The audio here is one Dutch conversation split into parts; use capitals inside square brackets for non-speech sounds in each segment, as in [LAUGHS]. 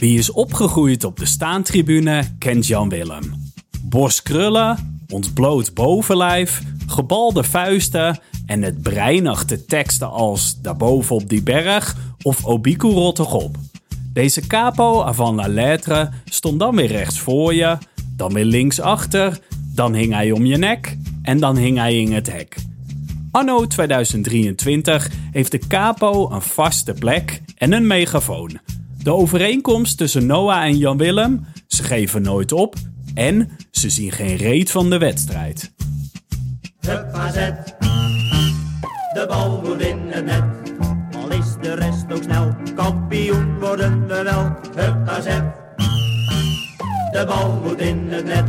Wie is opgegroeid op de staantribune kent Jan Willem. Borstkrullen, ontbloot bovenlijf, gebalde vuisten en het breinachte teksten als Daarboven op die berg of Obiku rottig op. Deze capo avant la lettre stond dan weer rechts voor je, dan weer links achter, dan hing hij om je nek en dan hing hij in het hek. Anno 2023 heeft de capo een vaste plek en een megafoon. De overeenkomst tussen Noah en Jan Willem, ze geven nooit op en ze zien geen reet van de wedstrijd. Hup AZ, de bal moet in het net. Al is de rest ook snel, kampioen worden we wel. Hup AZ, de bal moet in het net.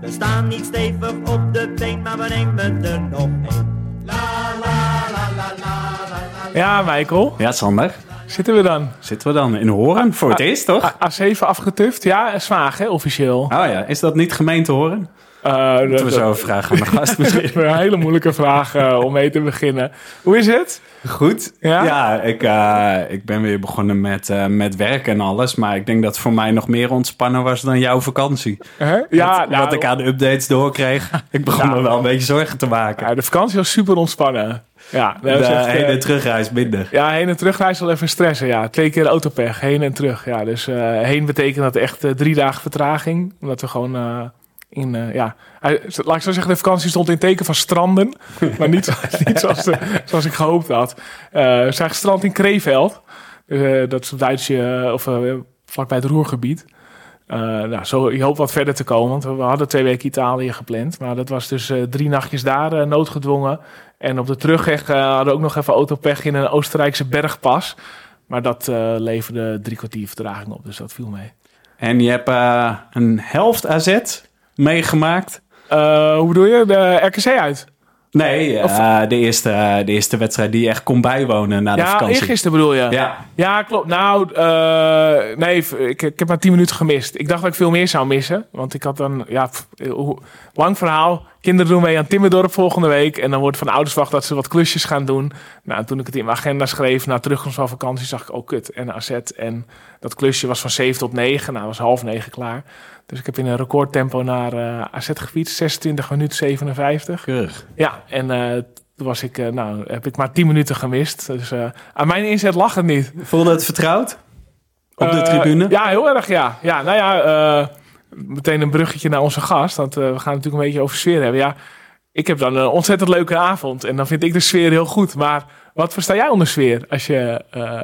We staan niet stevig op de been, maar we nemen er nog één. La la la la la la la. Ja, Michael. Ja, Sander, Zitten we dan? zitten we dan in Horen voor het eerst, toch? A- A7 afgetuft? Ja, zwaag hè, officieel. Oh ja, is dat niet gemeente Horen? Dat- Moeten we zo vragen aan de gast misschien. [LAUGHS] een hele moeilijke vraag eh, om mee te beginnen. Hoe is het? Goed. Ja? Ja, ik, eh, ik ben weer begonnen met, met werk en alles. Maar ik denk dat het voor mij nog meer ontspannen was dan jouw vakantie. Hè? Ja, wat, nou, wat ik aan de updates doorkreeg. Ik begon Ja. me wel een beetje zorgen te maken. ja, de vakantie was super ontspannen. Ja, de echt, heen- en terugreis minder. Ja, heen en terugreis wel even stressen. Ja, twee keer autopech, heen en terug. Ja, dus heen betekent dat echt drie dagen vertraging. Omdat we gewoon in, eh, ja... hij- laat ik zo zeggen, de vakantie stond in teken van stranden. maar niet, [LAUGHS] [LAUGHS] niet zoals, de- zoals ik gehoopt had. Eh we zijn gestrand in Kreeveld. Eh, dat is Duitsje, eh, of vlakbij het Roergebied. Eh, nou, zo, je hoopt wat verder te komen, want we hadden twee weken Italië gepland. Maar dat was dus eh, drie nachtjes daar noodgedwongen. En op de terugweg hadden we ook nog even autopech in een Oostenrijkse bergpas. Maar dat eh, leverde drie kwartier vertraging op, dus dat viel mee. En je hebt eh, een helft AZ meegemaakt. Eh, hoe bedoel je? De RKC uit? Nee, eh, de, eerste, de eerste wedstrijd die je echt kon bijwonen na de Ja, vakantie. eergisteren bedoel je? Ja, Ja, klopt. Nou, eh, nee, ik, ik heb maar 10 minuten gemist. Ik dacht dat ik veel meer zou missen. Want ik had dan, ja, pff, lang verhaal. Kinderen doen mee aan Timmerdorp volgende week. En dan wordt van de ouders verwacht dat ze wat klusjes gaan doen. Nou, toen ik het in mijn agenda schreef, na terugkomst van vakantie, zag ik, oh kut, en AZ. En dat klusje was van 7 tot 9. Nou, was half 9 klaar. Dus ik heb in een recordtempo naar eh, AZ gefietst. 26 minuten 57. keurig. Ja, en eh, toen was ik, eh, nou, heb ik maar 10 minuten gemist. Dus eh, aan mijn inzet lag het niet. Voelde het vertrouwd? Op de Eh, tribune? Ja, heel erg, ja. Ja, nou ja, eh, meteen een bruggetje naar onze gast. Want eh, we gaan natuurlijk een beetje over sfeer hebben. Ja, ik heb dan een ontzettend leuke avond. En dan vind ik de sfeer heel goed. Maar wat versta jij onder sfeer? Als je, eh,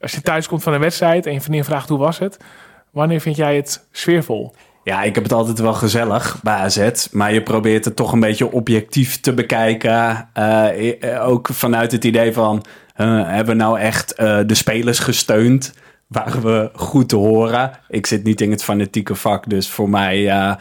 als je thuis komt van een wedstrijd en je vriendin vraagt hoe was het? Wanneer vind jij het sfeervol? Ja, ik heb het altijd wel gezellig bij AZ. Maar je probeert het toch een beetje objectief te bekijken. Eh, eh, ook vanuit het idee van... eh, hebben we nou echt eh, de spelers gesteund? Waren we goed te horen? Ik zit niet in het fanatieke vak, dus voor mij... eh,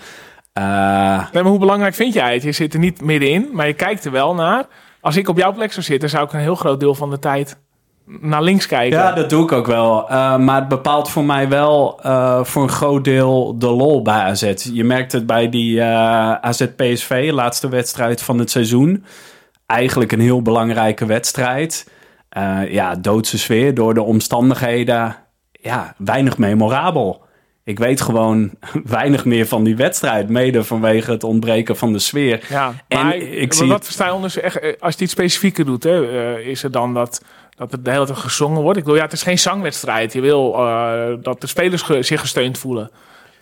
eh, Nee, maar hoe belangrijk vind jij het? Je zit er niet middenin, maar je kijkt er wel naar. Als ik op jouw plek zou zitten, zou ik een heel groot deel van de tijd naar links kijken. Ja, dat doe ik ook wel. Eh, maar het bepaalt voor mij wel eh, voor een groot deel de lol bij AZ. Je merkt het bij die eh AZ-PSV, laatste wedstrijd van het seizoen. Eigenlijk een heel belangrijke wedstrijd. Ja, doodse sfeer door de omstandigheden. Ja, weinig memorabel. Ik weet gewoon [LAUGHS] weinig meer van die wedstrijd. Mede vanwege het ontbreken van de sfeer. Ja, En maar ik wat zie- wat versta je onder echt, als je iets specifieker doet, hè, is het dan dat, dat het de hele tijd gezongen wordt? Ik bedoel, ja, het is geen zangwedstrijd. Je wil eh, dat de spelers ge- zich gesteund voelen.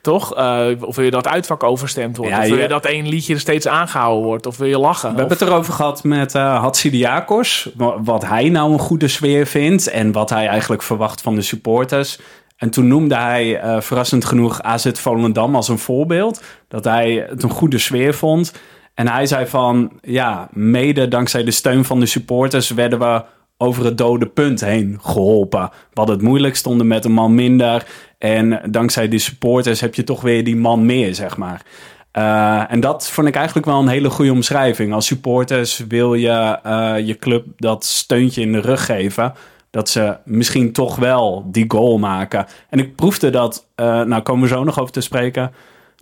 Toch? Eh, of wil je dat uitvak overstemd wordt? Ja, of wil je- je dat één liedje er steeds aangehouden wordt? Of wil je lachen? We hebben het erover gehad met eh Hatsidiakos. wa- Wat hij nou een goede sfeer vindt. En wat hij eigenlijk verwacht van de supporters. En toen noemde hij verrassend genoeg AZ Volendam als een voorbeeld. Dat hij het een goede sfeer vond. En hij zei van, ja, mede dankzij de steun van de supporters werden we over het dode punt heen geholpen. Hadden het moeilijk, stonden met een man minder. En dankzij die supporters heb je toch weer die man meer, zeg maar. Eh, en dat vond ik eigenlijk wel een hele goede omschrijving. Als supporters wil je eh, je club dat steuntje in de rug geven. Dat ze misschien toch wel die goal maken. En ik proefde dat, eh, nou komen we zo nog over te spreken.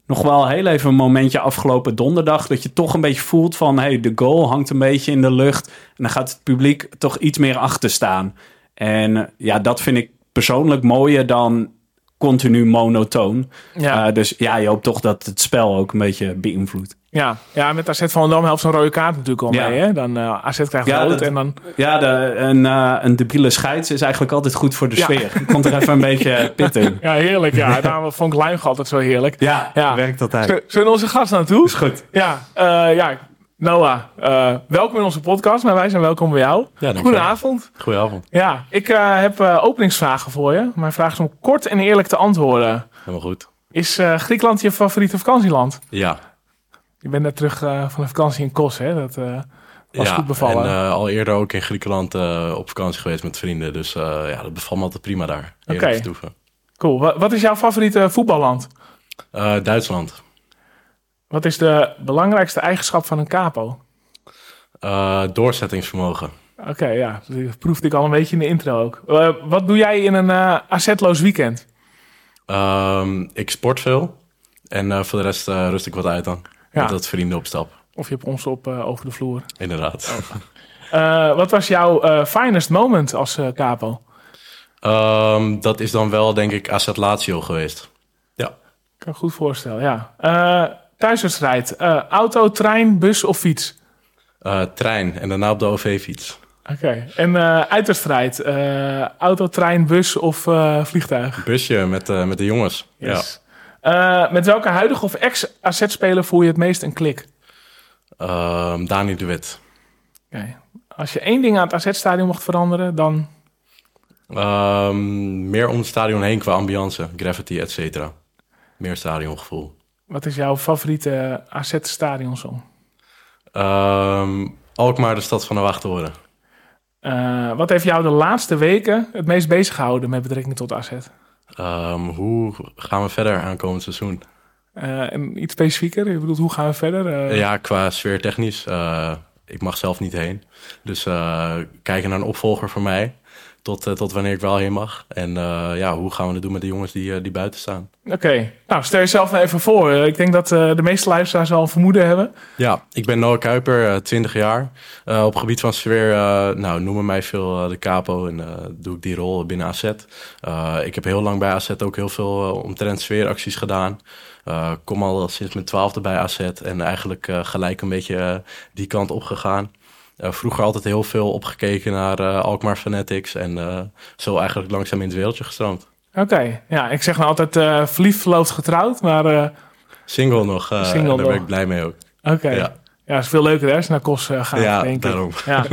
Nog wel heel even een momentje afgelopen donderdag. Dat je toch een beetje voelt van hey, de goal hangt een beetje in de lucht. En dan gaat het publiek toch iets meer achter staan. En eh, ja, dat vind ik persoonlijk mooier dan continu monotoon. Ja. Eh, dus ja, je hoopt toch dat het spel ook een beetje beïnvloedt. Ja, ja met AZ van Dam helpt zo'n rode kaart natuurlijk al Ja. mee. Hè? Dan eh AZ krijgt Ja, rood dat- en dan... Ja, de, een, eh, een debiele scheids is eigenlijk altijd goed voor de Ja. sfeer. Komt er even een beetje [LAUGHS] pit in. Ja, heerlijk. Ja, [LAUGHS] daarom vond ik Luimge altijd zo heerlijk. Ja, Ja. werkt altijd. Zullen- onze gast naartoe? Is goed. Ja, eh, ja. Noah, eh, welkom in onze podcast. Maar wij zijn welkom bij jou. dankjewel. Goedenavond. Goedenavond. Ja, ik eh, heb eh, openingsvragen voor je. Mijn vraag is om kort en eerlijk te antwoorden. Helemaal goed. Is eh, Griekenland je favoriete vakantieland? Ja. Je bent net terug eh, van een vakantie in Kos, hè? Dat eh, was ja. goed bevallen. En eh, al eerder ook in Griekenland op vakantie geweest met vrienden. Dus ja, dat bevalt me altijd prima daar. Oké. Cool. Wa- wat is jouw favoriete voetballand? Duitsland. Wat is de belangrijkste eigenschap van een capo? Doorzettingsvermogen. Oké, ja. Dat proefde ik al een beetje in de intro ook. Wat doe jij in een AZ-loos weekend? Ehm, ik sport veel. En voor de rest rust ik wat uit dan. Ja. Dat vrienden op stap. Of je hebt ons op eh, over de vloer. Inderdaad. Eh, wat was jouw eh, finest moment als eh, capo? Ehm, dat is dan wel denk ik AZ Lazio geweest. Ja. Ik kan me goed voorstellen, ja. Eh thuiswedstrijd. Eh, auto, trein, bus of fiets? Eh, trein en daarna op de OV-fiets. Oké. En eh uitwedstrijd. Eh, auto, trein, bus of eh, vliegtuig? Busje met, eh, met de jongens. Ja. Eh, met welke huidige of ex-AZ-speler voel je het meest een klik? Ehm, Dani de Wit. Als je één ding aan het AZ-stadion mocht veranderen, dan... Ehm, meer om het stadion heen qua ambiance, gravity, et cetera. Meer stadiongevoel. Wat is jouw favoriete AZ-stadionsong? Ehm Alkmaar, de stad van de wachttoren. Eh wat heeft jou de laatste weken het meest bezig gehouden met betrekking tot AZ? Ehm, hoe gaan we verder aankomend seizoen? Eh, en iets specifieker? Je bedoelt, hoe gaan we verder? Eh, ja, qua sfeer technisch. eh, ik mag zelf niet heen. Dus kijken naar een opvolger voor mij. Tot, eh, tot wanneer ik wel heen mag. En eh, ja, hoe gaan we het doen met de jongens die, eh, die buiten staan? Oké, nou stel jezelf nou even voor. Ik denk dat de meeste luisteraars al vermoeden hebben. Ja, ik ben Noah Kuiper, eh, 20 jaar. Op gebied van sfeer, nou, noemen mij veel de capo en doe ik die rol binnen AZ. Ik heb heel lang bij AZ ook heel veel omtrent sfeeracties gedaan. Kom al sinds mijn twaalfde bij AZ en eigenlijk gelijk een beetje die kant op gegaan. Eh, vroeger altijd heel veel opgekeken naar eh, Alkmaar Fanatics en eh, zo eigenlijk langzaam in het wereldje gestroomd. Oké, ja, ik zeg nou altijd eh, verliefd, verloofd, getrouwd. Maar eh, Single nog, Single daar nog. ben ik blij mee ook. oké. Ja. Ja, is veel leuker hè, als je naar Kos gaat, Ja, denk ik. daarom. Ja,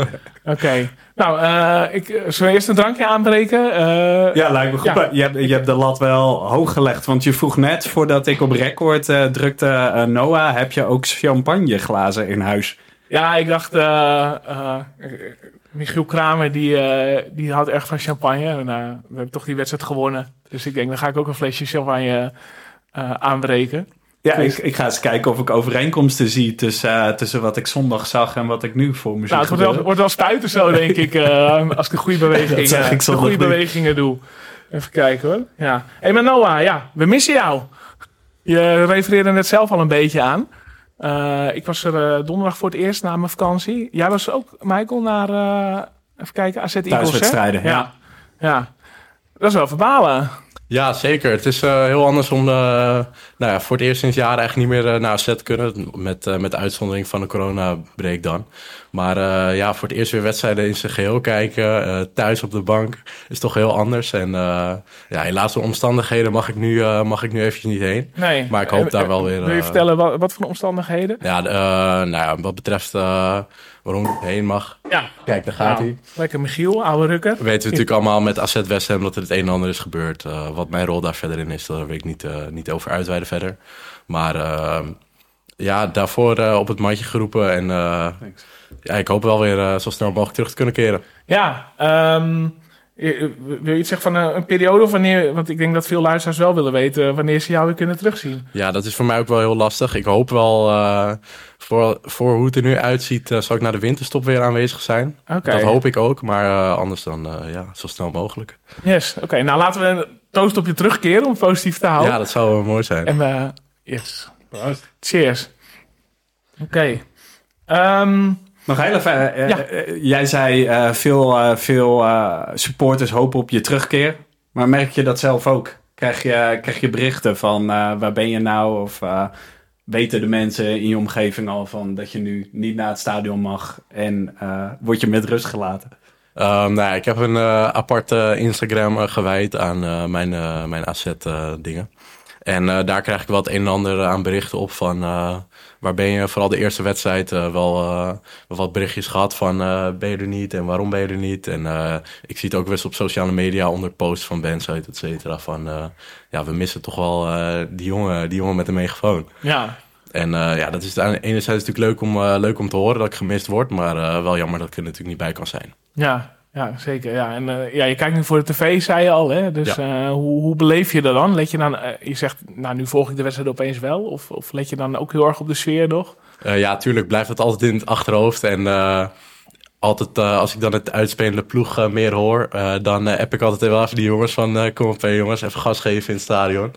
oké. Nou, eh, ik, zullen we eerst een drankje aanbreken? Eh, Ja, lijkt me goed. Ja. Je, hebt, je hebt de lat wel hoog gelegd. Want je vroeg net, voordat ik op record eh, drukte, Noah, heb je ook champagneglazen in huis? Ja, ik dacht, eh, eh, Michiel Kramer, die, eh, die houdt erg van champagne. En, we hebben toch die wedstrijd gewonnen. Dus ik denk, dan ga ik ook een flesje champagne aanbreken. Ja, ik, ik ga eens kijken of ik overeenkomsten zie tussen, tussen wat ik zondag zag en wat ik nu voor me zie Nou, het wordt wel, wordt wel spuiten zo, denk ik, als ik de goede [LAUGHS] bewegingen, ik de goede bewegingen doe. Even kijken hoor. Ja. Hey, maar Noah, ja, we missen jou. Je refereerde net zelf al een beetje aan. Eh, ik was er eh, donderdag voor het eerst na mijn vakantie. Jij was ook, Michael, naar, eh, even kijken, AZ Eagles, hè? Thuiswedstrijden, ja. ja. Ja. Dat is wel verbalen. Ja, zeker. Het is eh, heel anders om eh, nou ja, voor het eerst sinds jaren eigenlijk niet meer eh, naar AZ te kunnen. Met, met de uitzondering van de corona-break dan. Maar ja, voor het eerst weer wedstrijden in zijn geheel kijken. thuis op de bank is toch heel anders. En ja, helaas door omstandigheden mag ik, nu, mag ik nu eventjes niet heen. Nee. Maar ik hoop daar wel weer, Wil je vertellen wat, wat voor omstandigheden? Ja, nou ja, wat betreft waarom ik heen mag. Ja. Kijk, daar gaat Nou, hij. Lekker Michiel, oude rukker. We weten natuurlijk allemaal met AZ West Ham dat er het een en ander is gebeurd. Eh, wat mijn rol daar verder in is, daar wil ik niet, eh, niet over uitweiden verder. Maar eh, ja, daarvoor op het mandje geroepen. En eh, ja, ik hoop wel weer eh, zo snel mogelijk terug te kunnen keren. Ja, ehm, wil je iets zeggen van een, een periode of wanneer... Want ik denk dat veel luisteraars wel willen weten wanneer ze jou weer kunnen terugzien. Ja, dat is voor mij ook wel heel lastig. Ik hoop wel, eh, voor, voor hoe het er nu uitziet, zal ik na de winterstop weer aanwezig zijn. Oké. Dat hoop ik ook, maar eh, anders dan eh, ja, zo snel mogelijk. Yes, oké. Nou, laten we toast op je terugkeren om het positief te houden. Ja, dat zou wel mooi zijn. En we... Yes. Cheers. Oké. Ehm, Nog heel even, eh, Ja. eh, jij zei eh, veel, eh, veel eh, supporters hopen op je terugkeer. Maar merk je dat zelf ook? Krijg je, krijg je berichten van eh, waar ben je nou? Of eh, weten de mensen in je omgeving al van dat je nu niet naar het stadion mag en eh, word je met rust gelaten? Um, nou, ik heb een uh, aparte Instagram uh, gewijd aan uh, mijn, mijn AZ-dingen. en daar krijg ik wat een en ander aan berichten op van waar ben je vooral de eerste wedstrijd wel wat berichtjes gehad van ben je er niet en waarom ben je er niet. En ik zie het ook wel eens op sociale media onder posts van bands et cetera. Van ja, we missen toch wel die, jongen, die jongen met de megafoon. Ja, en uh, ja, dat is enerzijds natuurlijk leuk om, uh, leuk om te horen dat ik gemist word. Maar uh, wel jammer dat ik er natuurlijk niet bij kan zijn. Ja, ja zeker. Ja. En ja, je kijkt nu voor de tv, zei je al. Hè? Dus ja. hoe, hoe beleef je dat dan? Let je dan, je zegt, nou nu volg ik de wedstrijd opeens wel. Of, of let je dan ook heel erg op de sfeer nog? ja, tuurlijk blijft het altijd in het achterhoofd. En altijd als ik dan het uitspelende ploeg meer hoor, dan heb ik altijd wel even die jongens van kom op jongens, even gas geven in het stadion.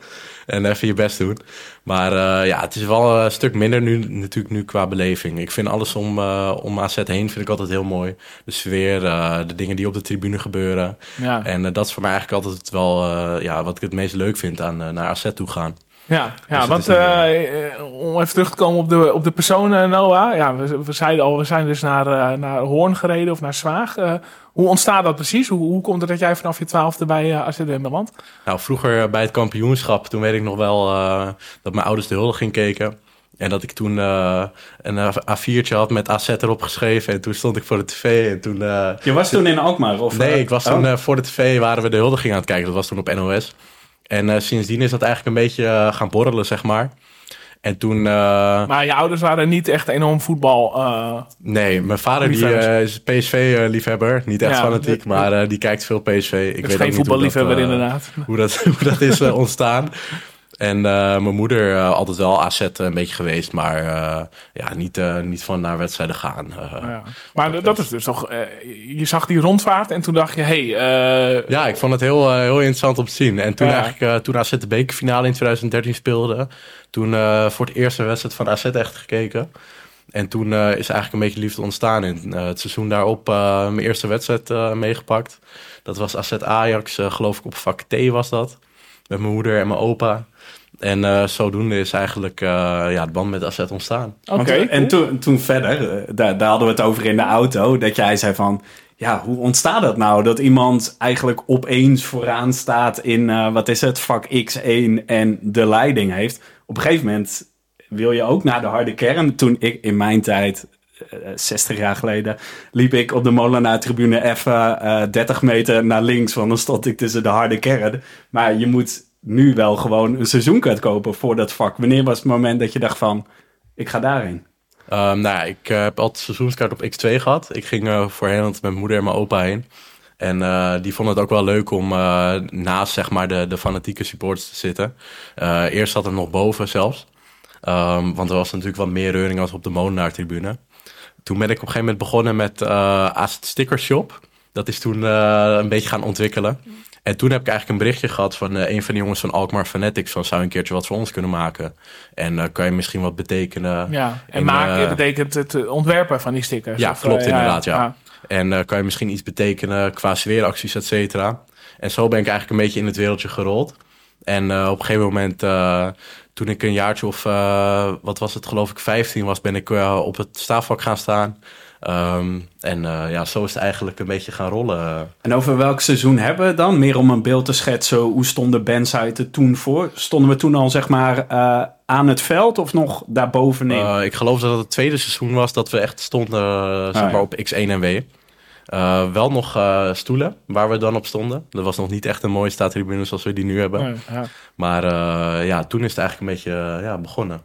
En even je best doen. Maar uh, ja, het is wel een stuk minder nu natuurlijk nu qua beleving. Ik vind alles om, uh, om AZ heen vind ik altijd heel mooi. De sfeer, uh, de dingen die op de tribune gebeuren. Ja. En dat is voor mij eigenlijk altijd wel ja, wat ik het meest leuk vind aan naar AZ toe gaan. Ja, ja dus want uh, om even terug te komen op de, op de persoon Noah. Ja, we, we zeiden al, we zijn dus naar, uh, naar Hoorn gereden of naar Zwaag. Uh, hoe ontstaat dat precies? Hoe, hoe komt het dat jij vanaf je twaalfde bij uh, AZ belandt? Nou, vroeger bij het kampioenschap, toen weet ik nog wel dat mijn ouders de huldiging keken. En dat ik toen een A4'tje had met AZ erop geschreven. En toen stond ik voor de tv. En toen, Je was toen in Alkmaar? Of, nee, ik was toen oh. voor de tv, waren we de huldiging aan het kijken. Dat was toen op NOS. En uh, sindsdien is dat eigenlijk een beetje uh, gaan borrelen, zeg maar. En toen... Uh, maar je ouders waren niet echt enorm voetbal... nee, mijn vader die, is PSV-liefhebber. niet echt ja, fanatiek, maar die kijkt veel PSV. Ik weet geen voetballiefhebber inderdaad. Hoe dat, [LAUGHS] hoe dat is ontstaan. En uh, mijn moeder uh, altijd wel AZ een beetje geweest, maar uh, ja, niet, niet van naar wedstrijden gaan. Ja. Maar dat, dat is dus toch, je zag die rondvaart en toen dacht je, hé... Hey, ja, ik vond het heel, heel interessant om te zien. En toen ja. eigenlijk, toen AZ de bekerfinale in 2013 speelde, toen voor het eerste wedstrijd van AZ echt gekeken. En toen is eigenlijk een beetje liefde ontstaan. In het seizoen daarop mijn eerste wedstrijd meegepakt. Dat was AZ Ajax, geloof ik op vak T was dat. Met mijn moeder en mijn opa. En uh, zodoende is eigenlijk uh, ja, het band met Asset ontstaan. Oké. Okay, en toen, toen verder, daar, daar hadden we het over in de auto, dat jij zei van, ja, hoe ontstaat dat nou? Dat iemand eigenlijk opeens vooraan staat in, wat is het, vak X1 en de leiding heeft. Op een gegeven moment wil je ook naar de harde kern. Toen ik in mijn tijd, 60 jaar geleden, liep ik op de Molenaar-tribune even 30 meter naar links, want dan stond ik tussen de harde kern. Maar je moet nu wel gewoon een seizoenkaart kopen voor dat vak. Wanneer was het moment dat je dacht van, ik ga daarheen? Um, nou ik uh, heb altijd seizoenskaart op X2 gehad. Ik ging uh, voorheen met mijn moeder en mijn opa heen. En die vonden het ook wel leuk om naast zeg maar, de, de fanatieke supporters te zitten. eerst zat er nog boven zelfs. Um, want er was natuurlijk wat meer reuring als op de Molenaar-tribune. Toen ben ik op een gegeven moment begonnen met uh, Sticker Shop. Dat is toen een beetje gaan ontwikkelen. En toen heb ik eigenlijk een berichtje gehad van uh, een van de jongens van Alkmaar Fanatics. Van zou een keertje wat voor ons kunnen maken. En uh, kan je misschien wat betekenen. Ja, en maken betekent het ontwerpen van die stickers. Ja, of, klopt inderdaad. Ja. ja. En kan je misschien iets betekenen qua sfeeracties, et cetera. En zo ben ik eigenlijk een beetje in het wereldje gerold. En op een gegeven moment, toen ik een jaartje of, wat was het, geloof ik, 15 was, ben ik op het staafvak gaan staan. Um, en uh, ja, zo is het eigenlijk een beetje gaan rollen. En over welk seizoen hebben we dan? Meer om een beeld te schetsen, hoe stonden bands uit er toen voor? Stonden we toen al zeg maar aan het veld of nog daarbovenin? Ik geloof dat het het tweede seizoen was dat we echt stonden zeg maar, ah, ja. op X1 en W. wel nog stoelen waar we dan op stonden. Dat was nog niet echt een mooie staattribune zoals we die nu hebben. Ja, maar ja, toen is het eigenlijk een beetje ja, begonnen.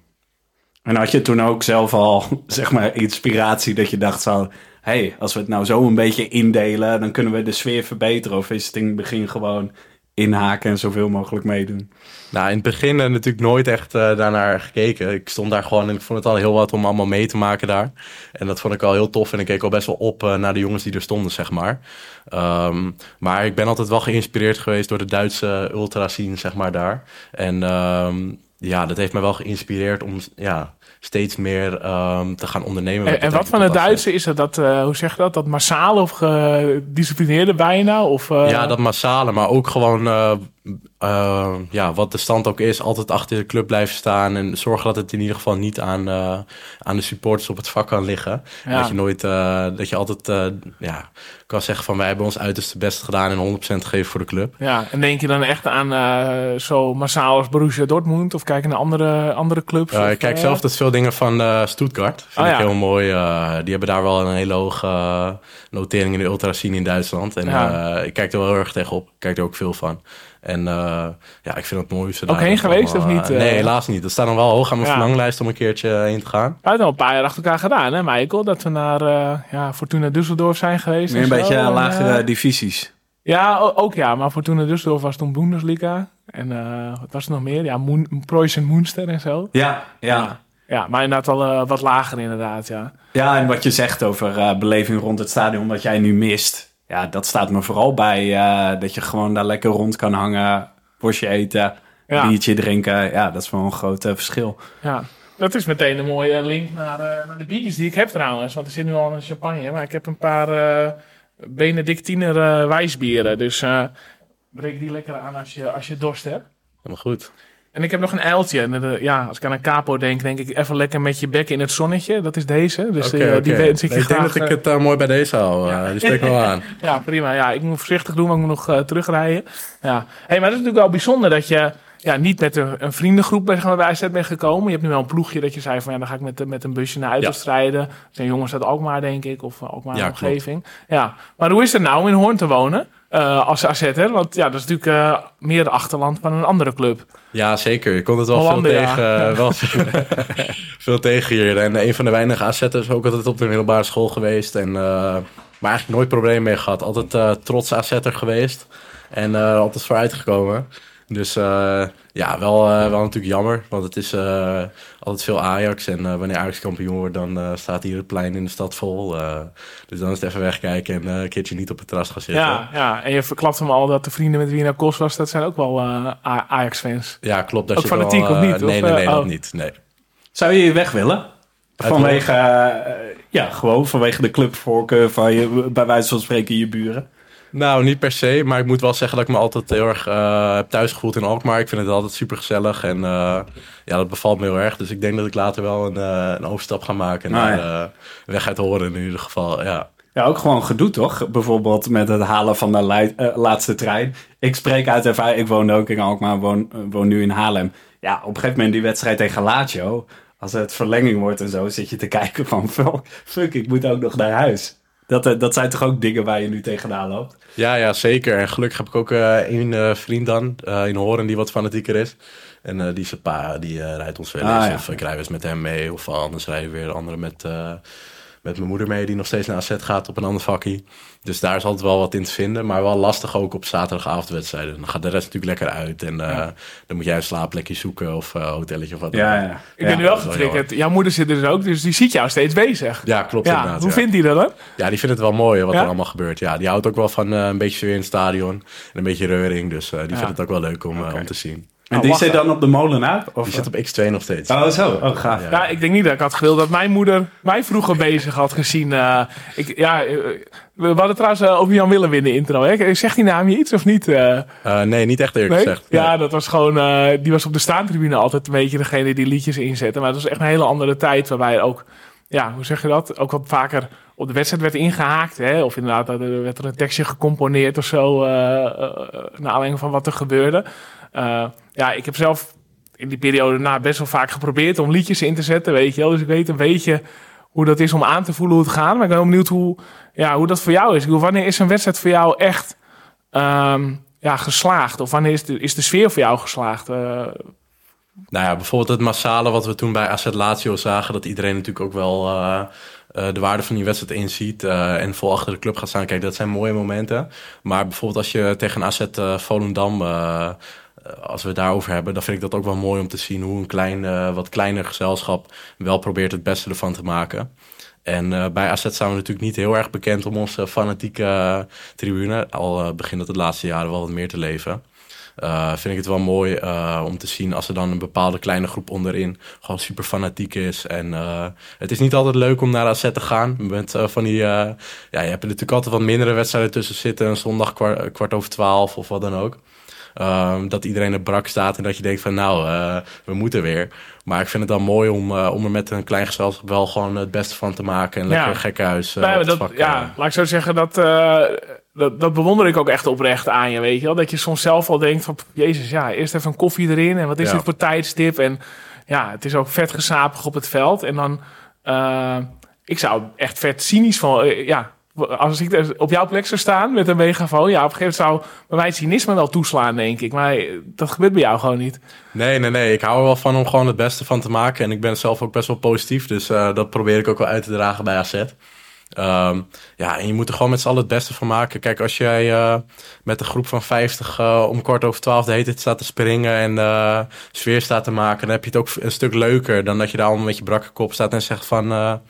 En had je toen ook zelf al, [LAUGHS] zeg maar, inspiratie dat je dacht zo... hey, als we het nou zo een beetje indelen, dan kunnen we de sfeer verbeteren. Of is het in het begin gewoon inhaken en zoveel mogelijk meedoen? Nou, in het begin uh, natuurlijk nooit echt uh, daarnaar gekeken. Ik stond daar gewoon en ik vond het al heel wat om allemaal mee te maken daar. En dat vond ik al heel tof en ik keek al best wel op uh, naar de jongens die er stonden, zeg maar. Um, maar ik ben altijd wel geïnspireerd geweest door de Duitse ultra scene, zeg maar, daar. En um, ja, dat heeft me wel geïnspireerd om ja, steeds meer um, te gaan ondernemen. En, en wat van het Duitse is het dat, uh, hoe zeg je dat, dat massale of gedisciplineerde bijna? Of, uh... Ja, dat massale, maar ook gewoon uh, eh, ja, wat de stand ook is, altijd achter de club blijven staan. En zorgen dat het in ieder geval niet aan, eh, aan de supporters op het vak kan liggen. Ja. Dat je nooit, eh, dat je altijd eh, ja, kan zeggen van wij hebben ons uiterste best gedaan en 100% gegeven voor de club. Ja, en denk je dan echt aan eh, zo massaal als Borussia Dortmund? Of kijk je naar andere, andere clubs? Of, ik kijk eh, zelf dat veel dingen van eh Stuttgart. Vind Oh, ik ja. heel mooi. Eh, die hebben daar wel een hele hoge eh, notering in de ultrascene in Duitsland. En Ja. eh, ik kijk er wel heel erg tegenop. Ik kijk er ook veel van. En eh, ja, ik vind het mooi. Ook daar heen geweest allemaal, of niet, nee, helaas niet. Dat staat nog wel hoog aan mijn Ja. verlanglijst om een keertje heen te gaan. We hebben al een paar jaar achter elkaar gedaan, hè, Michael? Dat we naar eh, ja, Fortuna Düsseldorf zijn geweest. Meer een zo. beetje En, lagere divisies. ja, ook ja. Maar Fortuna Düsseldorf was toen Bundesliga. En eh, wat was er nog meer? Ja, Moen, Preußen Münster en zo. Ja, ja. Ja, maar inderdaad wel eh, wat lager inderdaad, ja. Ja, en wat je zegt over eh, beleving rond het stadion, wat jij nu mist. Ja, dat staat me vooral bij eh, dat je gewoon daar lekker rond kan hangen, worstje eten, Ja. biertje drinken. Ja, dat is wel een groot verschil. Ja, dat is meteen een mooie link naar, eh, naar de biertjes die ik heb trouwens. Want er zit nu al een champagne, maar ik heb een paar eh Benedictiner eh wijsbieren. Dus eh breek die lekker aan als je, als je dorst hebt. Helemaal goed. En ik heb nog een uiltje. En eh, ja, als ik aan een capo denk, denk ik even lekker met je bek in het zonnetje. Dat is deze. Dus die, eh, die wens ik je ik denk dat ik eh, het mooi bij deze hou. Eh, die me wel aan. [LAUGHS] Ja, prima. Ja, ik moet voorzichtig doen, want ik moet nog terugrijden. Ja. Hey, maar dat is natuurlijk wel bijzonder dat je ja, niet met een, een vriendengroep bij, zeg maar, bent gekomen. Je hebt nu wel een ploegje dat je zei van ja, dan ga ik met, met een busje naar uitwedstrijden. Dat zijn jongens uit Alkmaar, denk ik, of Alkmaar Ja, omgeving. Ja, maar hoe is het nou om in Hoorn te wonen eh, als AZ'er? Want ja, dat is natuurlijk eh, meer achterland van een andere club. Ja, zeker. Je komt het wel veel tegen. eh, [LAUGHS] wel veel tegen hier. En een van de weinige AZ'ers ook altijd op de middelbare school geweest. En, maar eigenlijk nooit problemen mee gehad. Altijd trots AZ'er geweest. En altijd vooruitgekomen. Dus eh, ja, wel, eh, wel natuurlijk jammer. Want het is eh, altijd veel Ajax. En wanneer Ajax kampioen wordt, dan eh, staat hier het plein in de stad vol. Eh, dus dan is het even wegkijken en eh, een keertje niet op het terras gaan zitten. Ja, ja, en je verklapt hem al dat de vrienden met wie je naar Kos was, dat zijn ook wel eh, Ajax-fans. Ja, klopt. Daar Ook fanatiek, wel, of niet? Nee, Of, nee, nee, dat oh. niet. Nee. Zou je hier weg willen? Vanwege, ja, gewoon vanwege de clubvoorkeur van je, bij wijze van spreken, je buren. Nou, niet per se, maar ik moet wel zeggen dat ik me altijd heel erg eh, heb thuis gevoeld in Alkmaar. Ik vind het altijd super gezellig en eh, ja, dat bevalt me heel erg. Dus ik denk dat ik later wel een, eh, een overstap ga maken naar ja. eh, weg uit Horen in ieder geval. Ja. Ja, ook gewoon gedoe, toch? Bijvoorbeeld met het halen van de laatste trein. Ik spreek uit ervaring, ik woonde ook in Alkmaar, woon, woon nu in Haarlem. Ja, op een gegeven moment die wedstrijd tegen Lazio, als het verlenging wordt en zo, zit je te [LAUGHS] kijken van, fuck, ik moet ook nog naar huis. Dat, eh, dat zijn toch ook dingen waar je nu tegenaan loopt? Ja, ja, zeker. En gelukkig heb ik ook eh één eh, vriend dan eh, in Horen die wat fanatieker is. En eh, die een pa, die eh, rijdt ons wel eens. Ah, ja. Of ik rij eens met hem mee. Of anders rijden weer anderen met, eh, met mijn moeder mee... die nog steeds naar AZ gaat op een ander vakkie. Dus daar is altijd wel wat in te vinden. Maar wel lastig ook op zaterdagavondwedstrijden. Dan gaat de rest natuurlijk lekker uit. En eh, dan moet jij een slaapplekje zoeken of eh hotelletje of wat dan Ja, ook. ja. Ik ben nu wel getriggerd. Jouw moeder zit er dus ook, dus die ziet jou steeds bezig. Ja, klopt Ja, inderdaad. hoe ja. vindt hij dat dan? Ja, die vindt het wel mooi wat Ja? er allemaal gebeurt. Ja, die houdt ook wel van eh, een beetje sfeer in het stadion. En een beetje reuring. Dus eh, die Ja. vindt het ook wel leuk om, om te zien. En Oh, die zit dan op de molenaar? Of, Die zit op X2 nog steeds. Oh, zo. Oh, gaaf. Ja. Ja, ik denk niet dat ik had gewild dat mijn moeder mij vroeger bezig had gezien. eh, ik, ja, eh, we hadden trouwens eh, over Jan Willem in de intro. Hè? Zegt die naam je iets of niet? eh? Eh, nee, niet echt eerlijk Nee? gezegd. Ja, dat was gewoon. eh, die was op de staantribune altijd een beetje degene die liedjes inzette. Maar het was echt een hele andere tijd waarbij ook. Ja, hoe zeg je dat? Ook wat vaker op de wedstrijd werd ingehaakt. Hè? Of inderdaad, er werd er een tekstje gecomponeerd of zo. eh eh, naar aanleiding van wat er gebeurde. Eh, ja, ik heb zelf in die periode na best wel vaak geprobeerd om liedjes in te zetten. Weet je wel. Dus ik weet een beetje hoe dat is om aan te voelen hoe het gaat. Maar ik ben wel benieuwd hoe, ja, hoe dat voor jou is. Ik bedoel, wanneer is een wedstrijd voor jou echt ehm, ja, geslaagd? Of wanneer is de, is de sfeer voor jou geslaagd? Eh, Nou ja, bijvoorbeeld het massale wat we toen bij AZ Lazio zagen. Dat iedereen natuurlijk ook wel eh, de waarde van die wedstrijd inziet. en vol achter de club gaat staan. Kijk, dat zijn mooie momenten. Maar bijvoorbeeld als je tegen AZ Volendam... eh, als we het daarover hebben, dan vind ik dat ook wel mooi om te zien... hoe een klein, eh, wat kleiner gezelschap wel probeert het beste ervan te maken. En eh, bij AZ staan we natuurlijk niet heel erg bekend om onze fanatieke tribune. Al begint het de laatste jaren wel wat meer te leven. Vind ik het wel mooi om te zien als er dan een bepaalde kleine groep onderin gewoon super fanatiek is. En het is niet altijd leuk om naar AZ te gaan. Eh, van die, ja, je hebt er natuurlijk altijd wat mindere wedstrijden tussen zitten. Een zondag kwart over twaalf of wat dan ook. Ehm, dat iedereen er brak staat en dat je denkt van nou, eh, we moeten weer. Maar ik vind het dan mooi om, eh, om er met een klein gezelschap wel gewoon het beste van te maken. En lekker Ja. gekhuis. eh, Nee, het dat, vak, ja, laat ik zo zeggen, dat, dat, dat bewonder ik ook echt oprecht aan je, weet je wel. Dat je soms zelf al denkt van, jezus, ja, eerst even een koffie erin. En wat is Ja. dit voor tijdstip? En ja, het is ook vet gesapig op het veld. En dan, ik zou echt vet cynisch van, ja... Als ik er op jouw plek zou staan met een megafoon, ja, op een gegeven moment zou bij mij cynisme wel toeslaan, denk ik. Maar eh, dat gebeurt bij jou gewoon niet. Nee, nee, nee. Ik hou er wel van om gewoon het beste van te maken. En ik ben zelf ook best wel positief. Dus eh, dat probeer ik ook wel uit te dragen bij AZ. Ehm, ja, en je moet er gewoon met z'n allen het beste van maken. Kijk, als jij eh, met een groep van 50 eh, om kwart over twaalf de hele staat te springen en sfeer staat te maken, dan heb je het ook een stuk leuker dan dat je daar allemaal met je brakke kop staat en zegt van,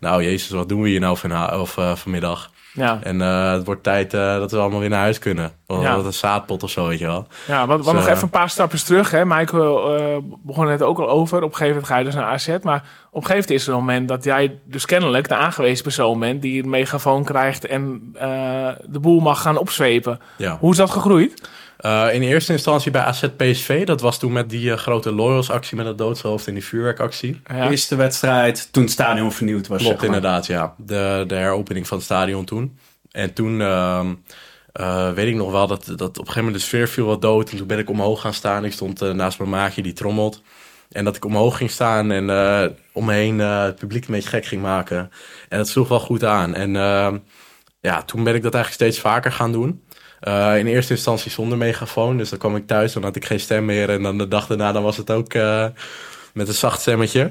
nou jezus, wat doen we hier nou van, of, eh, vanmiddag? Ja, En eh, het wordt tijd eh, dat we allemaal weer naar huis kunnen. Of Ja. een zaadpot of zo, weet je wel. Ja, wat Dus, nog even een paar stapjes terug. Hè. Michael begon het ook al over. Op een gegeven moment ga je dus naar AZ. Maar op een gegeven moment is er een moment dat jij dus kennelijk de aangewezen persoon bent... die een megafoon krijgt en de boel mag gaan opzwepen. Ja. Hoe is dat gegroeid? Eh, in eerste instantie bij AZ PSV. Dat was toen met die eh, grote Loyals actie met het doodshoofd en die vuurwerkactie. Ja. Eerste wedstrijd, toen het stadion vernieuwd was. Klopt, zeg maar. inderdaad, ja. De, de heropening van het stadion toen. En toen ehm, eh, weet ik nog wel dat, dat op een gegeven moment de sfeer viel wat dood. En toen ben ik omhoog gaan staan. Ik stond eh, naast mijn maatje die trommelt. En dat ik omhoog ging staan en eh, om me heen eh, het publiek een beetje gek ging maken. En dat sloeg wel goed aan. En ehm, ja, toen ben ik dat eigenlijk steeds vaker gaan doen. Eh, in eerste instantie zonder megafoon. Dus dan kwam ik thuis, dan had ik geen stem meer. En dan de dag daarna dan was het ook eh, met een zacht stemmetje.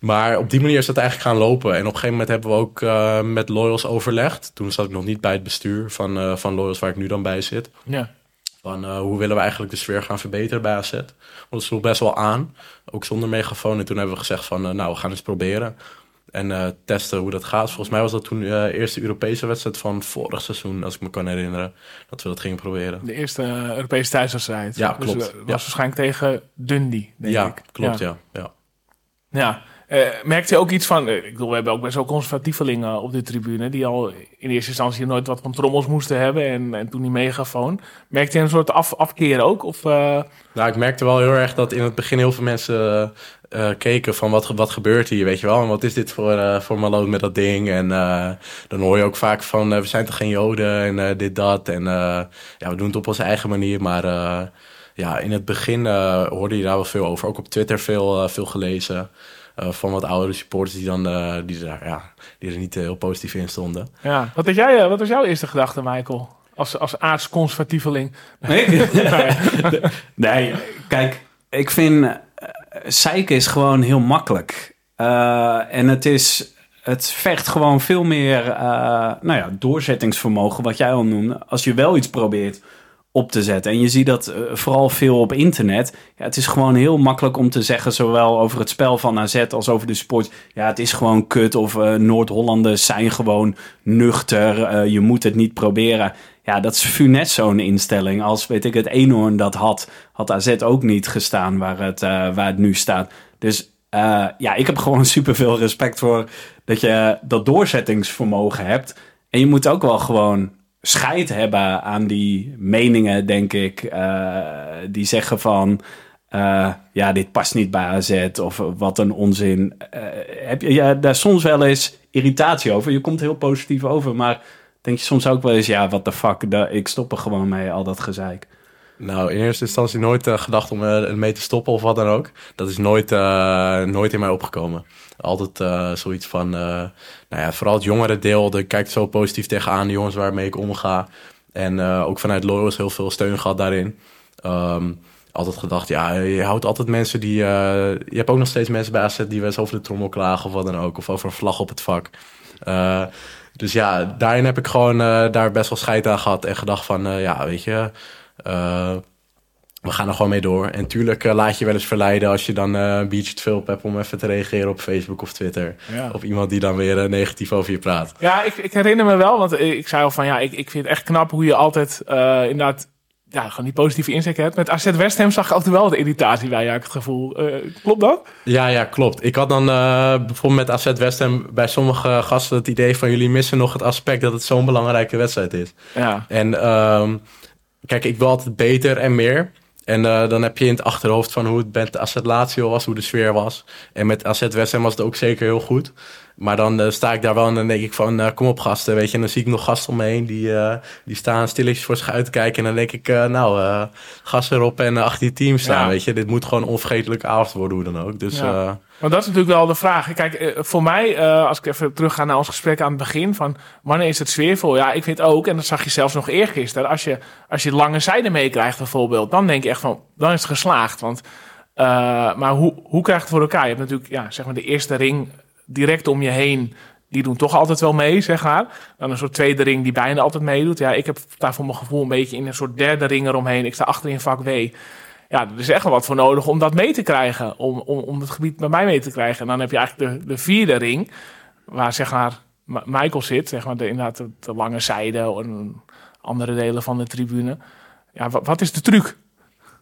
Maar op die manier is dat eigenlijk gaan lopen. En op een gegeven moment hebben we ook eh, met Loyals overlegd. Toen zat ik nog niet bij het bestuur van, van Loyals, waar ik nu dan bij zit. Ja. Van hoe willen we eigenlijk de sfeer gaan verbeteren bij AZ? Want het sloeg best wel aan, ook zonder megafoon. En toen hebben we gezegd van, nou, we gaan eens proberen. En eh, testen hoe dat gaat. Volgens mij was dat toen de eerste Europese wedstrijd van vorig seizoen, als ik me kan herinneren, dat we dat gingen proberen. De eerste eh, Europese thuiswedstrijd. Ja, Dus, klopt. eh, was Ja. waarschijnlijk tegen Dundee, denk ja, ik. klopt, ja. ja. Ja. Eh, merkte je ook iets van... eh, Ik bedoel, we hebben ook best wel conservatievelingen op de tribune... die al in eerste instantie nooit wat van trommels moesten hebben... en, en toen die megafoon. Merkte je een soort af, afkeer ook? Of, eh, Nou, ik merkte wel heel erg dat in het begin heel veel mensen eh, eh, keken van wat, wat gebeurt hier, weet je wel. En wat is dit voor, eh voor maloot met dat ding? En eh, dan hoor je ook vaak van, we zijn toch geen joden en dit, dat. En eh, ja, we doen het op onze eigen manier. Maar eh, ja, in het begin hoorde je daar wel veel over. Ook op Twitter veel, veel gelezen. eh, van wat oudere supporters die, dan, die, daar, ja, die er niet heel positief in stonden. ja. Wat, had jij, eh, wat was jouw eerste gedachte, Michael? Als, als aardsconservatieveling? Nee? [LAUGHS] [LAUGHS] nee, kijk, ik vind uh, zeiken is gewoon heel makkelijk. Uh, en het is, het vecht gewoon veel meer, uh, nou ja, doorzettingsvermogen, wat jij al noemde. Als je wel iets probeert op te zetten. En je ziet dat uh, vooral veel op internet. Ja, het is gewoon heel makkelijk om te zeggen, zowel over het spel van AZ als over de sport. Ja, het is gewoon kut. Of Noord-Hollanders zijn gewoon nuchter. Je moet het niet proberen. Ja, dat is funest zo'n instelling. Als, weet ik, het Eenhoorn dat had, had AZ ook niet gestaan waar het, uh, waar het nu staat. Dus uh, ja, ik heb gewoon [LAUGHS] superveel respect voor dat je dat doorzettingsvermogen hebt. En je moet ook wel gewoon scheid hebben aan die meningen, denk ik. Uh, die zeggen van, ja, dit past niet bij AZ of wat een onzin. Heb je ja, daar soms wel eens irritatie over? Je komt heel positief over, maar denk je soms ook wel eens, ja, what the fuck, da, ik stop er gewoon mee, al dat gezeik. Nou, in eerste instantie nooit uh, gedacht om uh, mee te stoppen of wat dan ook. Dat is nooit, uh, nooit in mij opgekomen. Altijd zoiets van, nou ja, vooral het jongere deel, daar kijkt zo positief tegenaan, de jongens waarmee ik omga. En ook vanuit Loyals heel veel steun gehad daarin. Um, altijd gedacht, ja, je houdt altijd mensen die... je hebt ook nog steeds mensen bij AZ die wel eens over de trommel klagen of wat dan ook. Of over een vlag op het vak. Dus ja, daarin heb ik gewoon daar best wel scheid aan gehad en gedacht van, ja, weet je... Uh, we gaan er gewoon mee door. En tuurlijk laat je wel eens verleiden als je dan een te veel hebt om even te reageren op Facebook of Twitter. Ja. Op iemand die dan weer negatief over je praat. Ja, ik, ik, herinner me wel, want ik zei al van ja, ik, ik vind het echt knap hoe je altijd inderdaad ja, gewoon die positieve inzet hebt. Met AZ West Ham zag ik altijd wel de irritatie bij, ja, ik het gevoel. klopt dat? Ja, ja, klopt. Ik had dan bijvoorbeeld met AZ West Ham bij sommige gasten het idee van jullie missen nog het aspect dat het zo'n belangrijke wedstrijd is. Ja. En um, kijk, ik wil altijd beter en meer. En eh, dan heb je in het achterhoofd van hoe het met AZ Lazio was, hoe de sfeer was. En met AZ West Ham was het ook zeker heel goed. Maar dan eh, sta ik daar wel en dan denk ik van, eh, kom op gasten, weet je. En dan zie ik nog gasten om me heen, die, eh, die staan stilletjes voor zich uit te kijken. En dan denk ik, nou, gas erop en achter je team staan, Ja. weet je. Dit moet gewoon een onvergetelijke avond worden, hoe dan ook. Dus Ja. Maar dat is natuurlijk wel de vraag. Kijk, voor mij, als ik even terugga naar ons gesprek aan het begin, van wanneer is het sfeervol? Ja, ik vind ook, en dat zag je zelfs nog eergisteren, als je, als je lange zijde meekrijgt bijvoorbeeld, dan denk je echt van, dan is het geslaagd. Want, maar hoe, hoe krijg je het voor elkaar? Je hebt natuurlijk, ja, zeg maar de eerste ring direct om je heen, die doen toch altijd wel mee, zeg maar. Dan een soort tweede ring die bijna altijd meedoet. Ja, ik heb daar voor mijn gevoel een beetje in een soort derde ring eromheen. Ik sta achter in vak W ja, er is echt wel wat voor nodig om dat mee te krijgen. Om, om, om het gebied bij mij mee te krijgen. En dan heb je eigenlijk de, de vierde ring. Waar zeg maar Ma- Michael zit. Zeg maar de, inderdaad de, lange zijde. En andere delen van de tribune. Ja, wat is de truc?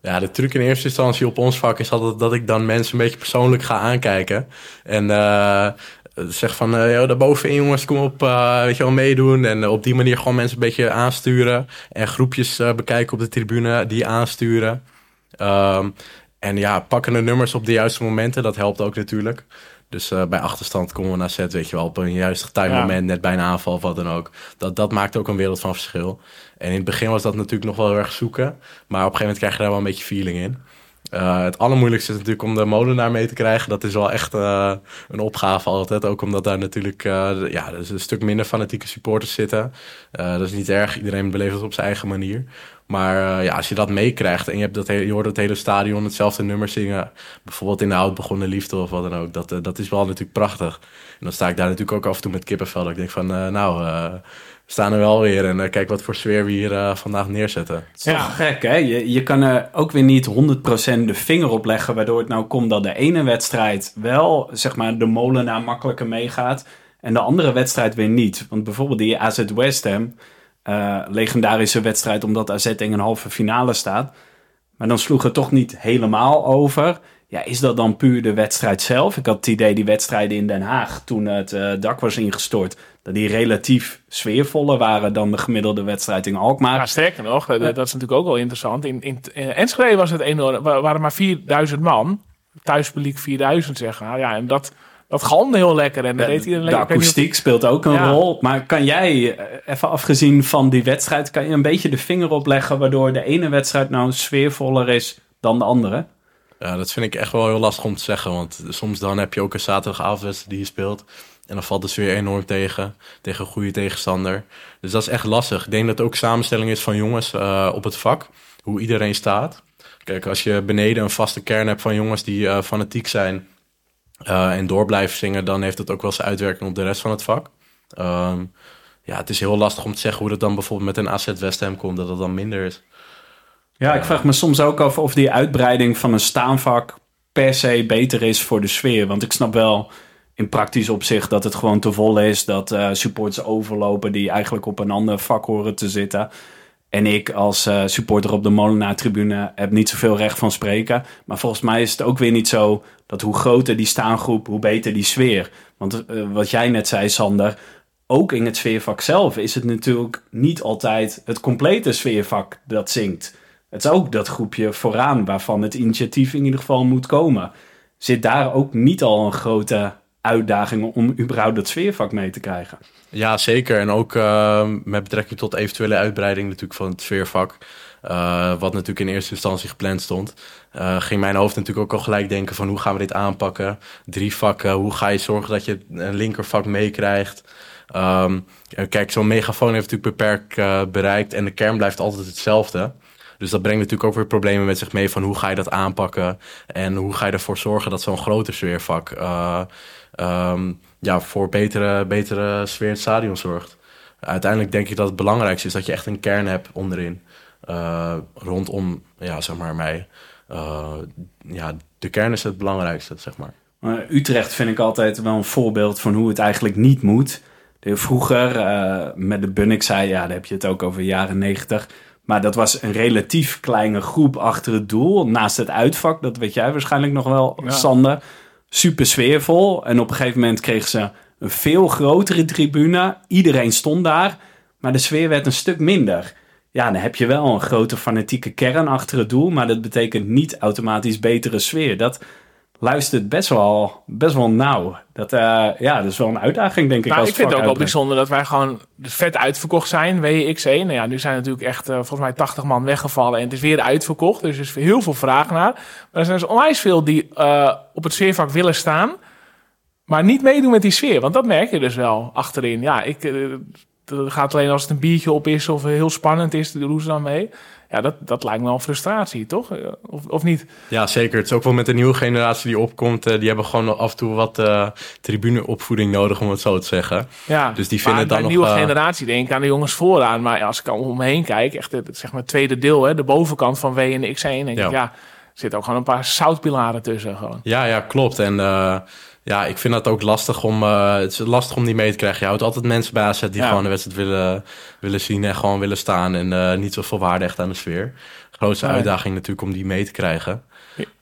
Ja, de truc in eerste instantie op ons vak is altijd dat ik dan mensen een beetje persoonlijk ga aankijken. En eh, zeg van, eh daarbovenin jongens, kom op, eh, weet je wel, meedoen. En op die manier gewoon mensen een beetje aansturen. En groepjes bekijken op de tribune, die aansturen. Ehm, en ja, pakken de nummers op de juiste momenten, dat helpt ook natuurlijk. Dus eh, bij achterstand komen we naar set, weet je wel, op een juist getimed Ja. moment, net bij een aanval of wat dan ook. Dat, dat maakt ook een wereld van verschil. En in het begin was dat natuurlijk nog wel heel erg zoeken. Maar op een gegeven moment krijg je daar wel een beetje feeling in. Eh, het allermoeilijkste is natuurlijk om de molenaar mee te krijgen. Dat is wel echt eh, een opgave altijd. Ook omdat daar natuurlijk eh, ja, er is een stuk minder fanatieke supporters zitten. Dat is niet erg. Iedereen beleeft het op zijn eigen manier. Maar eh, ja, als je dat meekrijgt en je, hebt dat hele, je hoort het hele stadion hetzelfde nummer zingen. Bijvoorbeeld in de oud begonnen liefde of wat dan ook. Dat, eh, dat is wel natuurlijk prachtig. En dan sta ik daar natuurlijk ook af en toe met kippenvel. Dat ik denk van, eh, nou, eh, we staan er wel weer. En kijk wat voor sfeer we hier vandaag neerzetten. Het is toch gek, hè? Je, je kan er ook weer niet 100% de vinger op leggen... waardoor het nou komt dat de ene wedstrijd wel, zeg maar, de molenaar makkelijker meegaat... en de andere wedstrijd weer niet. Want bijvoorbeeld die AZ West Ham... eh, legendarische wedstrijd omdat AZ in een halve finale staat... maar dan sloeg het toch niet helemaal over... Ja, is dat dan puur de wedstrijd zelf? Ik had het idee, die wedstrijden in Den Haag, toen het eh, dak was ingestort, dat die relatief sfeervoller waren dan de gemiddelde wedstrijd in Alkmaar. Ja, sterker nog, eh, dat is natuurlijk ook wel interessant. In, in, Enschede was het enorm. wa- waren maar 4000 man. Thuispubliek 4000, zeg maar. Ja, en dat, dat galmde heel lekker. En deed iedereen de akoestiek speelt ook een Ja. rol. Maar kan jij, eh, even afgezien van die wedstrijd, kan je een beetje de vinger opleggen waardoor de ene wedstrijd nou sfeervoller is dan de andere? Ja, dat vind ik echt wel heel lastig om te zeggen. Want soms dan heb je ook een zaterdagavondwedstrijd die je speelt. En dan valt de sfeer enorm tegen. Tegen een goede tegenstander. Dus dat is echt lastig. Ik denk dat het ook samenstelling is van jongens eh, op het vak. Hoe iedereen staat. Kijk, als je beneden een vaste kern hebt van jongens die eh, fanatiek zijn. Eh, en door blijven zingen. Dan heeft het ook wel zijn uitwerking op de rest van het vak. Ehm, ja, het is heel lastig om te zeggen hoe dat dan bijvoorbeeld met een AZ West Ham komt. Dat het dan minder is. Ja, ik vraag me soms ook af of die uitbreiding van een staanvak per se beter is voor de sfeer. Want ik snap wel in praktisch opzicht dat het gewoon te vol is. Dat eh supporters overlopen die eigenlijk op een ander vak horen te zitten. En ik als eh, supporter op de Molenaar-tribune heb niet zoveel recht van spreken. Maar volgens mij is het ook weer niet zo dat hoe groter die staangroep, hoe beter die sfeer. Want eh, wat jij net zei, Sander, ook in het sfeervak zelf is het natuurlijk niet altijd het complete sfeervak dat zingt. Het is ook dat groepje vooraan waarvan het initiatief in ieder geval moet komen. Zit daar ook niet al een grote uitdaging om überhaupt dat sfeervak mee te krijgen? Ja, zeker. En ook eh, met betrekking tot eventuele uitbreiding natuurlijk van het sfeervak. eh, wat natuurlijk in eerste instantie gepland stond. eh, ging mijn hoofd natuurlijk ook al gelijk denken van hoe gaan we dit aanpakken? Drie vakken, hoe ga je zorgen dat je een linkervak meekrijgt? Ehm, kijk, zo'n megafoon heeft natuurlijk beperkt eh, bereikt en de kern blijft altijd hetzelfde. Dus dat brengt natuurlijk ook weer problemen met zich mee van hoe ga je dat aanpakken? En hoe ga je ervoor zorgen dat zo'n groter sfeervak eh, ehm, ja, voor betere, betere sfeer in het stadion zorgt. Uiteindelijk denk ik dat het belangrijkste is dat je echt een kern hebt onderin. eh, rondom, ja, zeg maar, mij. Eh, ja, de kern is het belangrijkste, zeg maar. Utrecht vind ik altijd wel een voorbeeld van hoe het eigenlijk niet moet. Vroeger met de Bunnik zei, ja, daar heb je het ook over jaren negentig. Maar dat was een relatief kleine groep achter het doel. Naast het uitvak, dat weet jij waarschijnlijk nog wel, Ja. Sander. Super sfeervol. En op een gegeven moment kregen ze een veel grotere tribune. Iedereen stond daar. Maar de sfeer werd een stuk minder. ja, dan heb je wel een grote fanatieke kern achter het doel, maar dat betekent niet automatisch betere sfeer. Dat luistert best wel, best wel nauw. Dat, eh, ja, dat is wel een uitdaging, denk ik. Nou, als ik vind het ook wel bijzonder dat wij gewoon vet uitverkocht zijn, WX1. Nou ja, nu zijn natuurlijk echt eh, volgens mij 80 man weggevallen en het is weer uitverkocht. Dus er is heel veel vraag naar. Maar er zijn dus onwijs veel die eh, op het sfeervak willen staan, maar niet meedoen met die sfeer. Want dat merk je dus wel achterin. Ja, ik, het gaat alleen als het een biertje op is of heel spannend is, doen ze dan mee. Ja, dat, dat lijkt me wel een frustratie, toch? Eh, Of, of niet? Ja, zeker. Het is ook wel met de nieuwe generatie die opkomt. eh, die hebben gewoon af en toe wat eh tribuneopvoeding nodig, om het zo te zeggen. Ja, Dus die vinden maar bij dan de nog, nieuwe generatie denk ik aan de jongens vooraan. Maar als ik al om me heen kijk, echt het, zeg maar het tweede deel, hè, de bovenkant van W en de X1, denk Ja. ik, ja, er zitten ook gewoon een paar zoutpilaren tussen. Gewoon. Ja, ja, klopt. En ja, ik vind dat ook lastig om, eh, het is lastig om die mee te krijgen. Je houdt altijd mensen bij AZ die Ja. gewoon de wedstrijd willen, willen zien en gewoon willen staan. En eh, niet zoveel waarde echt aan de sfeer. Grootste uitdaging natuurlijk om die mee te krijgen.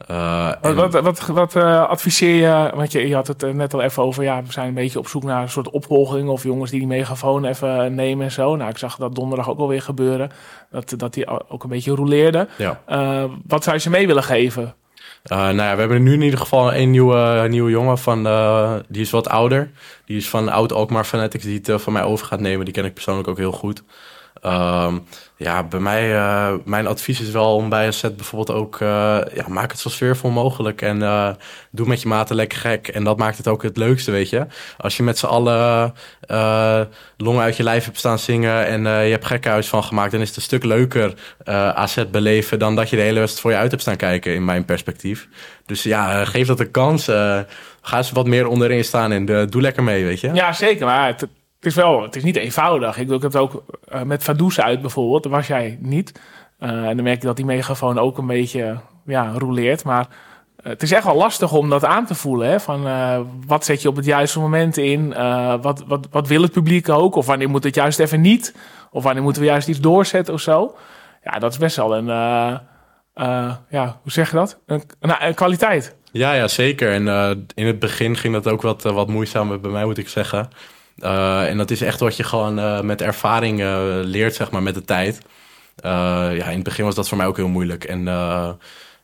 Eh, Wat, en- wat, wat, wat adviseer je, want je, je had het net al even over, ja, we zijn een beetje op zoek naar een soort opvolging of jongens die die megafoon even nemen en zo. Nou, ik zag dat donderdag ook alweer gebeuren, dat, dat die ook een beetje ja. Eh, wat zou je ze mee willen geven? Eh, nou ja, we hebben nu in ieder geval een nieuwe, nieuwe jongen van, eh, die is wat ouder. Die is van oud Alkmaar Fanatics, die het eh, van mij over gaat nemen. Die ken ik persoonlijk ook heel goed. Ehm, ja, bij mij, eh, mijn advies is wel om bij een set bijvoorbeeld ook, eh, ja, maak het zo sfeervol mogelijk. En eh, doe met je maten lekker gek. En dat maakt het ook het leukste, weet je. Als je met z'n allen longen uit je lijf hebt staan zingen en je hebt gekkenhuis van gemaakt, dan is het een stuk leuker AZ beleven dan dat je de hele wedstrijd voor je uit hebt staan kijken, in mijn perspectief. Dus ja, geef dat een kans. ga eens wat meer onderin staan en doe lekker mee, weet je. Ja, zeker. Maar het, het is wel, het is niet eenvoudig. Ik, ik heb het ook eh, met Fadoes uit bijvoorbeeld. Daar was jij niet. Eh, en dan merk je dat die megafoon ook een beetje ja, roleert. Maar eh, het is echt wel lastig om dat aan te voelen. Hè? Van, wat zet je op het juiste moment in? Wat, wat, wat wil het publiek ook? Of wanneer moet het juist even niet? Of wanneer moeten we juist iets doorzetten of zo? Ja, dat is best wel een... ja, hoe zeg je dat? Een, een, kwaliteit. Ja, ja, zeker. En in het begin ging dat ook wat, wat moeizaam bij mij, moet ik zeggen. Eh, en dat is echt wat je gewoon eh, met ervaring eh, leert, zeg maar, met de tijd. Eh, ja, in het begin was dat voor mij ook heel moeilijk. En eh,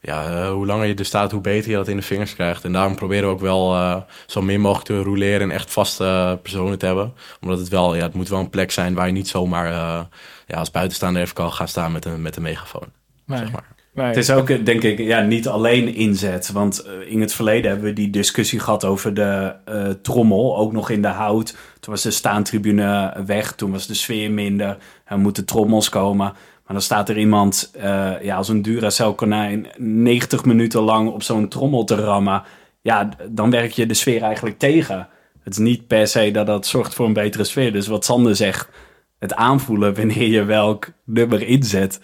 ja, hoe langer je er staat, hoe beter je dat in de vingers krijgt. En daarom proberen we ook wel eh, zo min mogelijk te roleren en echt vaste personen te hebben. Omdat het wel, ja, het moet wel een plek zijn waar je niet zomaar eh, ja, als buitenstaander even kan gaan staan met een, met een megafoon. Nee. Zeg maar. Nee. Het is ook, denk ik, ja, niet alleen inzet. Want in het verleden hebben we die discussie gehad over de eh, trommel. Ook nog in de hout. Toen was de staantribune weg. Toen was de sfeer minder. Er moeten trommels komen. Maar dan staat er iemand eh, ja, als een Duracell konijn 90 minuten lang op zo'n trommel te rammen. Ja, dan werk je de sfeer eigenlijk tegen. Het is niet per se dat dat zorgt voor een betere sfeer. Dus wat Sander zegt, het aanvoelen wanneer je welk nummer inzet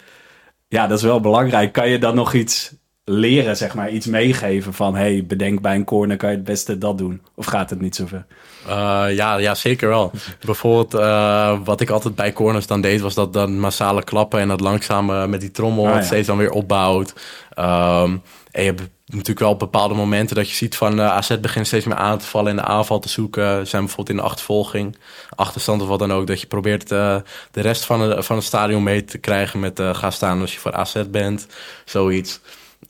ja, dat is wel belangrijk. Kan je dan nog iets leren, zeg maar, iets meegeven van, hey, bedenk bij een corner kan je het beste dat doen? Of gaat het niet zover? Uh, ja, ja, zeker wel. Bijvoorbeeld, uh, wat ik altijd bij corners dan deed, was dat dan massale klappen en dat langzaam met die trommel Ah, ja. steeds dan weer opbouwt. Um, en je hebt natuurlijk wel bepaalde momenten dat je ziet van uh, AZ begint steeds meer aan te vallen en de aanval te zoeken. Zijn bijvoorbeeld in de achtervolging, achterstand of wat dan ook, dat je probeert uh, de rest van, de, van het stadion mee te krijgen met uh, ga staan als je voor AZ bent, zoiets.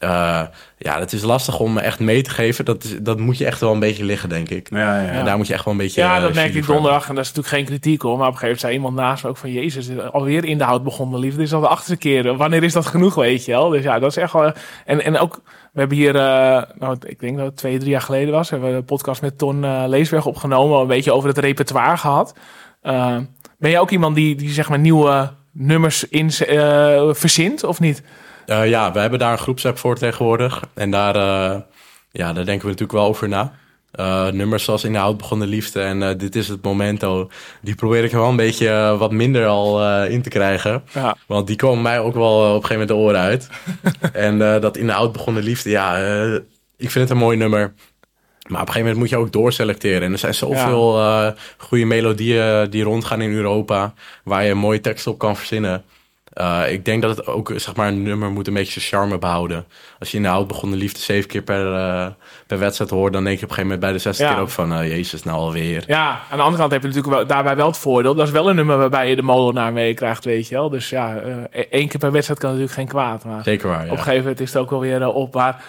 Uh, ja, het is lastig om echt mee te geven. Dat, is, dat moet je echt wel een beetje liggen, denk ik. Ja, ja. En daar moet je echt wel een beetje... Ja, uh, dat merk jury ik donderdag. En dat is natuurlijk geen kritiek hoor. Maar op een gegeven moment zei iemand naast me ook van... Jezus, alweer in de hout begonnen, liefde. Dit is al de achtste keer. Wanneer is dat genoeg, weet je wel? Dus ja, dat is echt wel... En, en ook, we hebben hier... Uh, nou, ik denk dat het twee, drie jaar geleden was. Hebben we een podcast met Ton uh, Leesberg opgenomen. Een beetje over het repertoire gehad. Uh, ben je ook iemand die, die zeg maar nieuwe nummers in, uh, verzint, of niet? Uh, ja, we hebben daar een groepsapp voor tegenwoordig. En daar, uh, ja, daar denken we natuurlijk wel over na. Uh, nummers zoals In de Hout begonnen liefde en Dit is het Momento. Die probeer ik wel een beetje wat minder al in te krijgen. Ja. Want die komen mij ook wel op een gegeven moment de oren uit. [LAUGHS] en dat In de Hout begonnen liefde, ja, ik vind het een mooi nummer. Maar op een gegeven moment moet je ook doorselecteren. En er zijn zoveel ja. goede melodieën die rondgaan in Europa. Waar je mooie teksten op kan verzinnen. Eh, ik denk dat het ook, zeg maar, een nummer moet een beetje zijn charme behouden. Als je in de oud begonnen liefde zeven keer per, eh, per wedstrijd hoort, dan denk je op een gegeven moment bij de zesde Ja. keer ook van, eh, jezus, nou alweer. Ja, aan de andere kant heb je natuurlijk wel, daarbij wel het voordeel. Dat is wel een nummer waarbij je de molenaar mee krijgt, weet je wel. Dus ja, e- één keer per wedstrijd kan natuurlijk geen kwaad. Maar Zeker waar, ja. op een gegeven moment is het ook wel weer op. Maar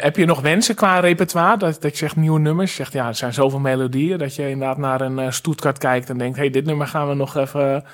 heb je nog wensen qua repertoire? Dat, dat je zegt nieuwe nummers. Je zegt ja, er zijn zoveel melodieën. Dat je inderdaad naar een Stuttgart kijkt en denkt... hey, dit nummer gaan we nog even...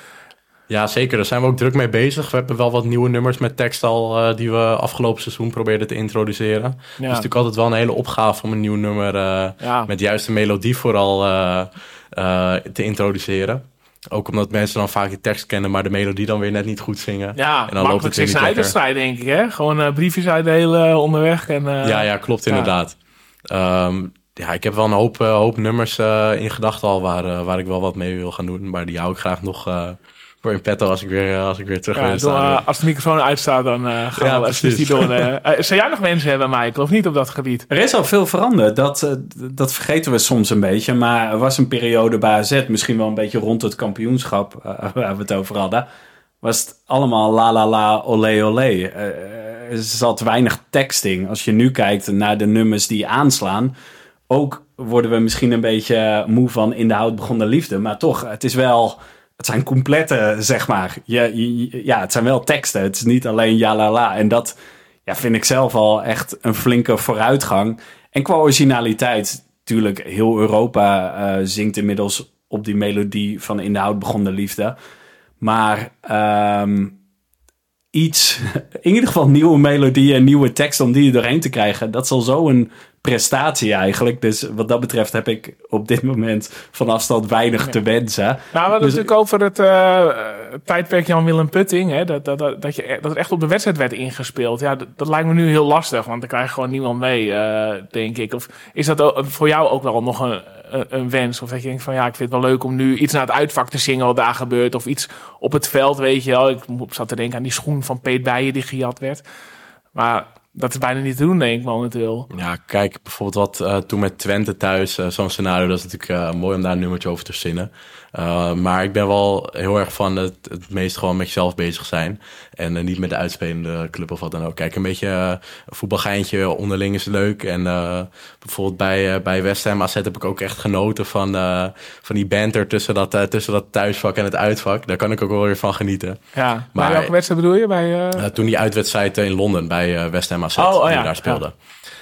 Ja, zeker. Daar zijn we ook druk mee bezig. We hebben wel wat nieuwe nummers met tekst al eh, die we afgelopen seizoen probeerden te introduceren. Het is natuurlijk altijd wel een hele opgave om een nieuw nummer eh, ja. met de juiste melodie vooral eh, te introduceren. Ook omdat mensen dan vaak de tekst kennen, maar de melodie dan weer net niet goed zingen. ja en dan loopt het is een uitwedstrijd, denk ik. Hè? Gewoon briefjes uitdelen onderweg. En, ja, ja, klopt ja. inderdaad. Ehm, ja, ik heb wel een hoop, hoop nummers in gedachten al waar, waar ik wel wat mee wil gaan doen. Maar die hou ik graag nog voor in petto als ik weer, eh, als ik weer terug Ja, eh, als de microfoon uitstaat, dan eh gaan Ja, we precies. die door. [LAUGHS] Eh, zou jij nog wensen hebben, Michael, of niet op dat gebied? Er is al veel veranderd. Dat, dat vergeten we soms een beetje. Maar er was een periode bij AZ, misschien wel een beetje rond het kampioenschap [LAUGHS] waar we het over hadden. Was het allemaal la la la, olé olé. Eh, er zat weinig texting. Als je nu kijkt naar de nummers die aanslaan. Ook worden we misschien een beetje moe van in de hout begonnen liefde. Maar toch, het is wel... Het zijn complete, zeg maar. Je, ja, het zijn wel teksten. Het is niet alleen ja la la. En dat ja, vind ik zelf al echt een flinke vooruitgang. En qua originaliteit, natuurlijk, heel Europa eh, zingt inmiddels op die melodie van In de Hout begon de liefde. Maar ehm, iets, [LAUGHS] in ieder geval nieuwe melodieën nieuwe teksten om die er doorheen te krijgen, dat is al zo'n prestatie eigenlijk. Dus wat dat betreft heb ik op dit moment van afstand weinig te wensen. Nou, we hadden Dus- het natuurlijk over het eh, eh, tijdperk Jan-Willem Putting. Hè, dat, dat, dat, dat, je, e- dat echt op de wedstrijd werd ingespeeld. Ja, dat, dat lijkt me nu heel lastig, want dan krijg je gewoon niemand mee, eh, denk ik. Of is dat ook, voor jou ook wel nog een, een, een wens? Of dat je denkt van ja, ik vind het wel leuk om nu iets naar het uitvak te zingen wat daar gebeurt. Of iets op het veld, weet je wel. Ik zat te denken aan die schoen van Peet Bijen die gejat werd. Maar dat is bijna niet te doen, denk ik, momenteel. Ja, kijk, bijvoorbeeld wat eh, toen met Twente thuis, eh, zo'n scenario, dat is natuurlijk eh, mooi om daar een nummertje over te zinnen. Eh, maar ik ben wel heel erg van het, het meest gewoon met jezelf bezig zijn. En eh, niet met de uitspelende club of wat dan ook. Kijk, een beetje eh, een voetbalgeintje onderling is leuk. En bijvoorbeeld bij, bij West Ham AZ heb ik ook echt genoten van, van die banter tussen dat, tussen dat thuisvak en het uitvak. Daar kan ik ook wel weer van genieten. Ja, maar Maar- welke wedstrijd bedoel je? Bij, toen die uitwedstrijd in Londen bij West Ham AZ, Oh, oh die ja, daar speelde.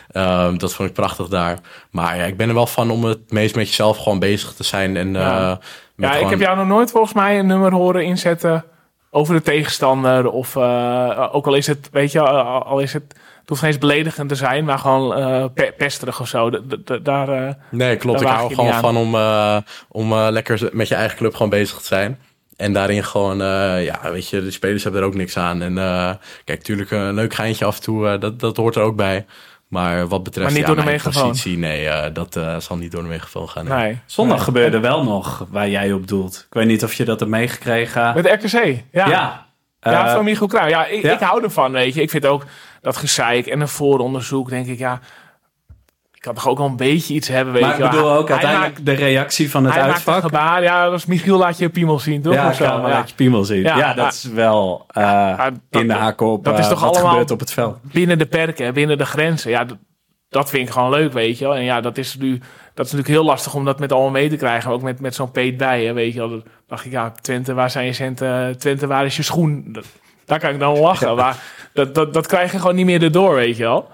Ehm, dat vond ik prachtig daar. Maar ja, ik ben er wel van om het meest met jezelf gewoon bezig te zijn. En, Ja. Ja, ik heb jou nog nooit volgens mij een nummer horen inzetten over de tegenstander. Of eh, ook al is het, weet je, al al is het, het hoeft geen eens beledigend te zijn, maar gewoon eh, pe- pesterig of zo. D- daar, eh, Nee, klopt. Daar Ik hou gewoon van om, eh, om eh, lekker met je eigen club gewoon bezig te zijn. En daarin gewoon, eh, ja, weet je, de spelers hebben er ook niks aan. En eh, kijk, natuurlijk een leuk geintje af en toe, eh, dat, dat hoort er ook bij. Maar wat betreft Maar niet ja, door de mijn megafoon. positie, nee, eh, dat eh, zal niet door de megafoon gaan. nee. nee. Zondag Nee. gebeurde wel nog waar jij op doelt. Ik weet niet of je dat hebt meegekregen. Met de RKC, ja. ja. Ja, Eh, van Michiel Cruijff. Ja, ik, ja. ik hou ervan, weet je. Ik vind ook dat gezeik en een vooronderzoek, denk ik, ja... Ik kan toch ook wel een beetje iets hebben, weet maar je ik bedoel ook uiteindelijk maakt- de reactie van het Hij maakt uitvak. gebaar. Ja, dat was Michiel laat je piemel zien, toch? Ja, Of zo? Ja. laat je piemel zien. Ja, Ja, dat maar- is wel eh, Ja, dat- in de haak op dat is eh, toch wat allemaal- gebeurt op het veld. binnen de perken, binnen de grenzen. Ja, dat, dat vind ik gewoon leuk, weet je wel. En ja, dat is nu dat is natuurlijk heel lastig om dat met allemaal mee te krijgen. Ook met, met zo'n peet bij, hè, weet je wel. Dan dacht ik, ja, Twente, waar zijn je centen? Twente, waar is je schoen? Dat, daar kan ik dan lachen. Maar dat, dat, dat krijg je gewoon niet meer erdoor, weet je wel.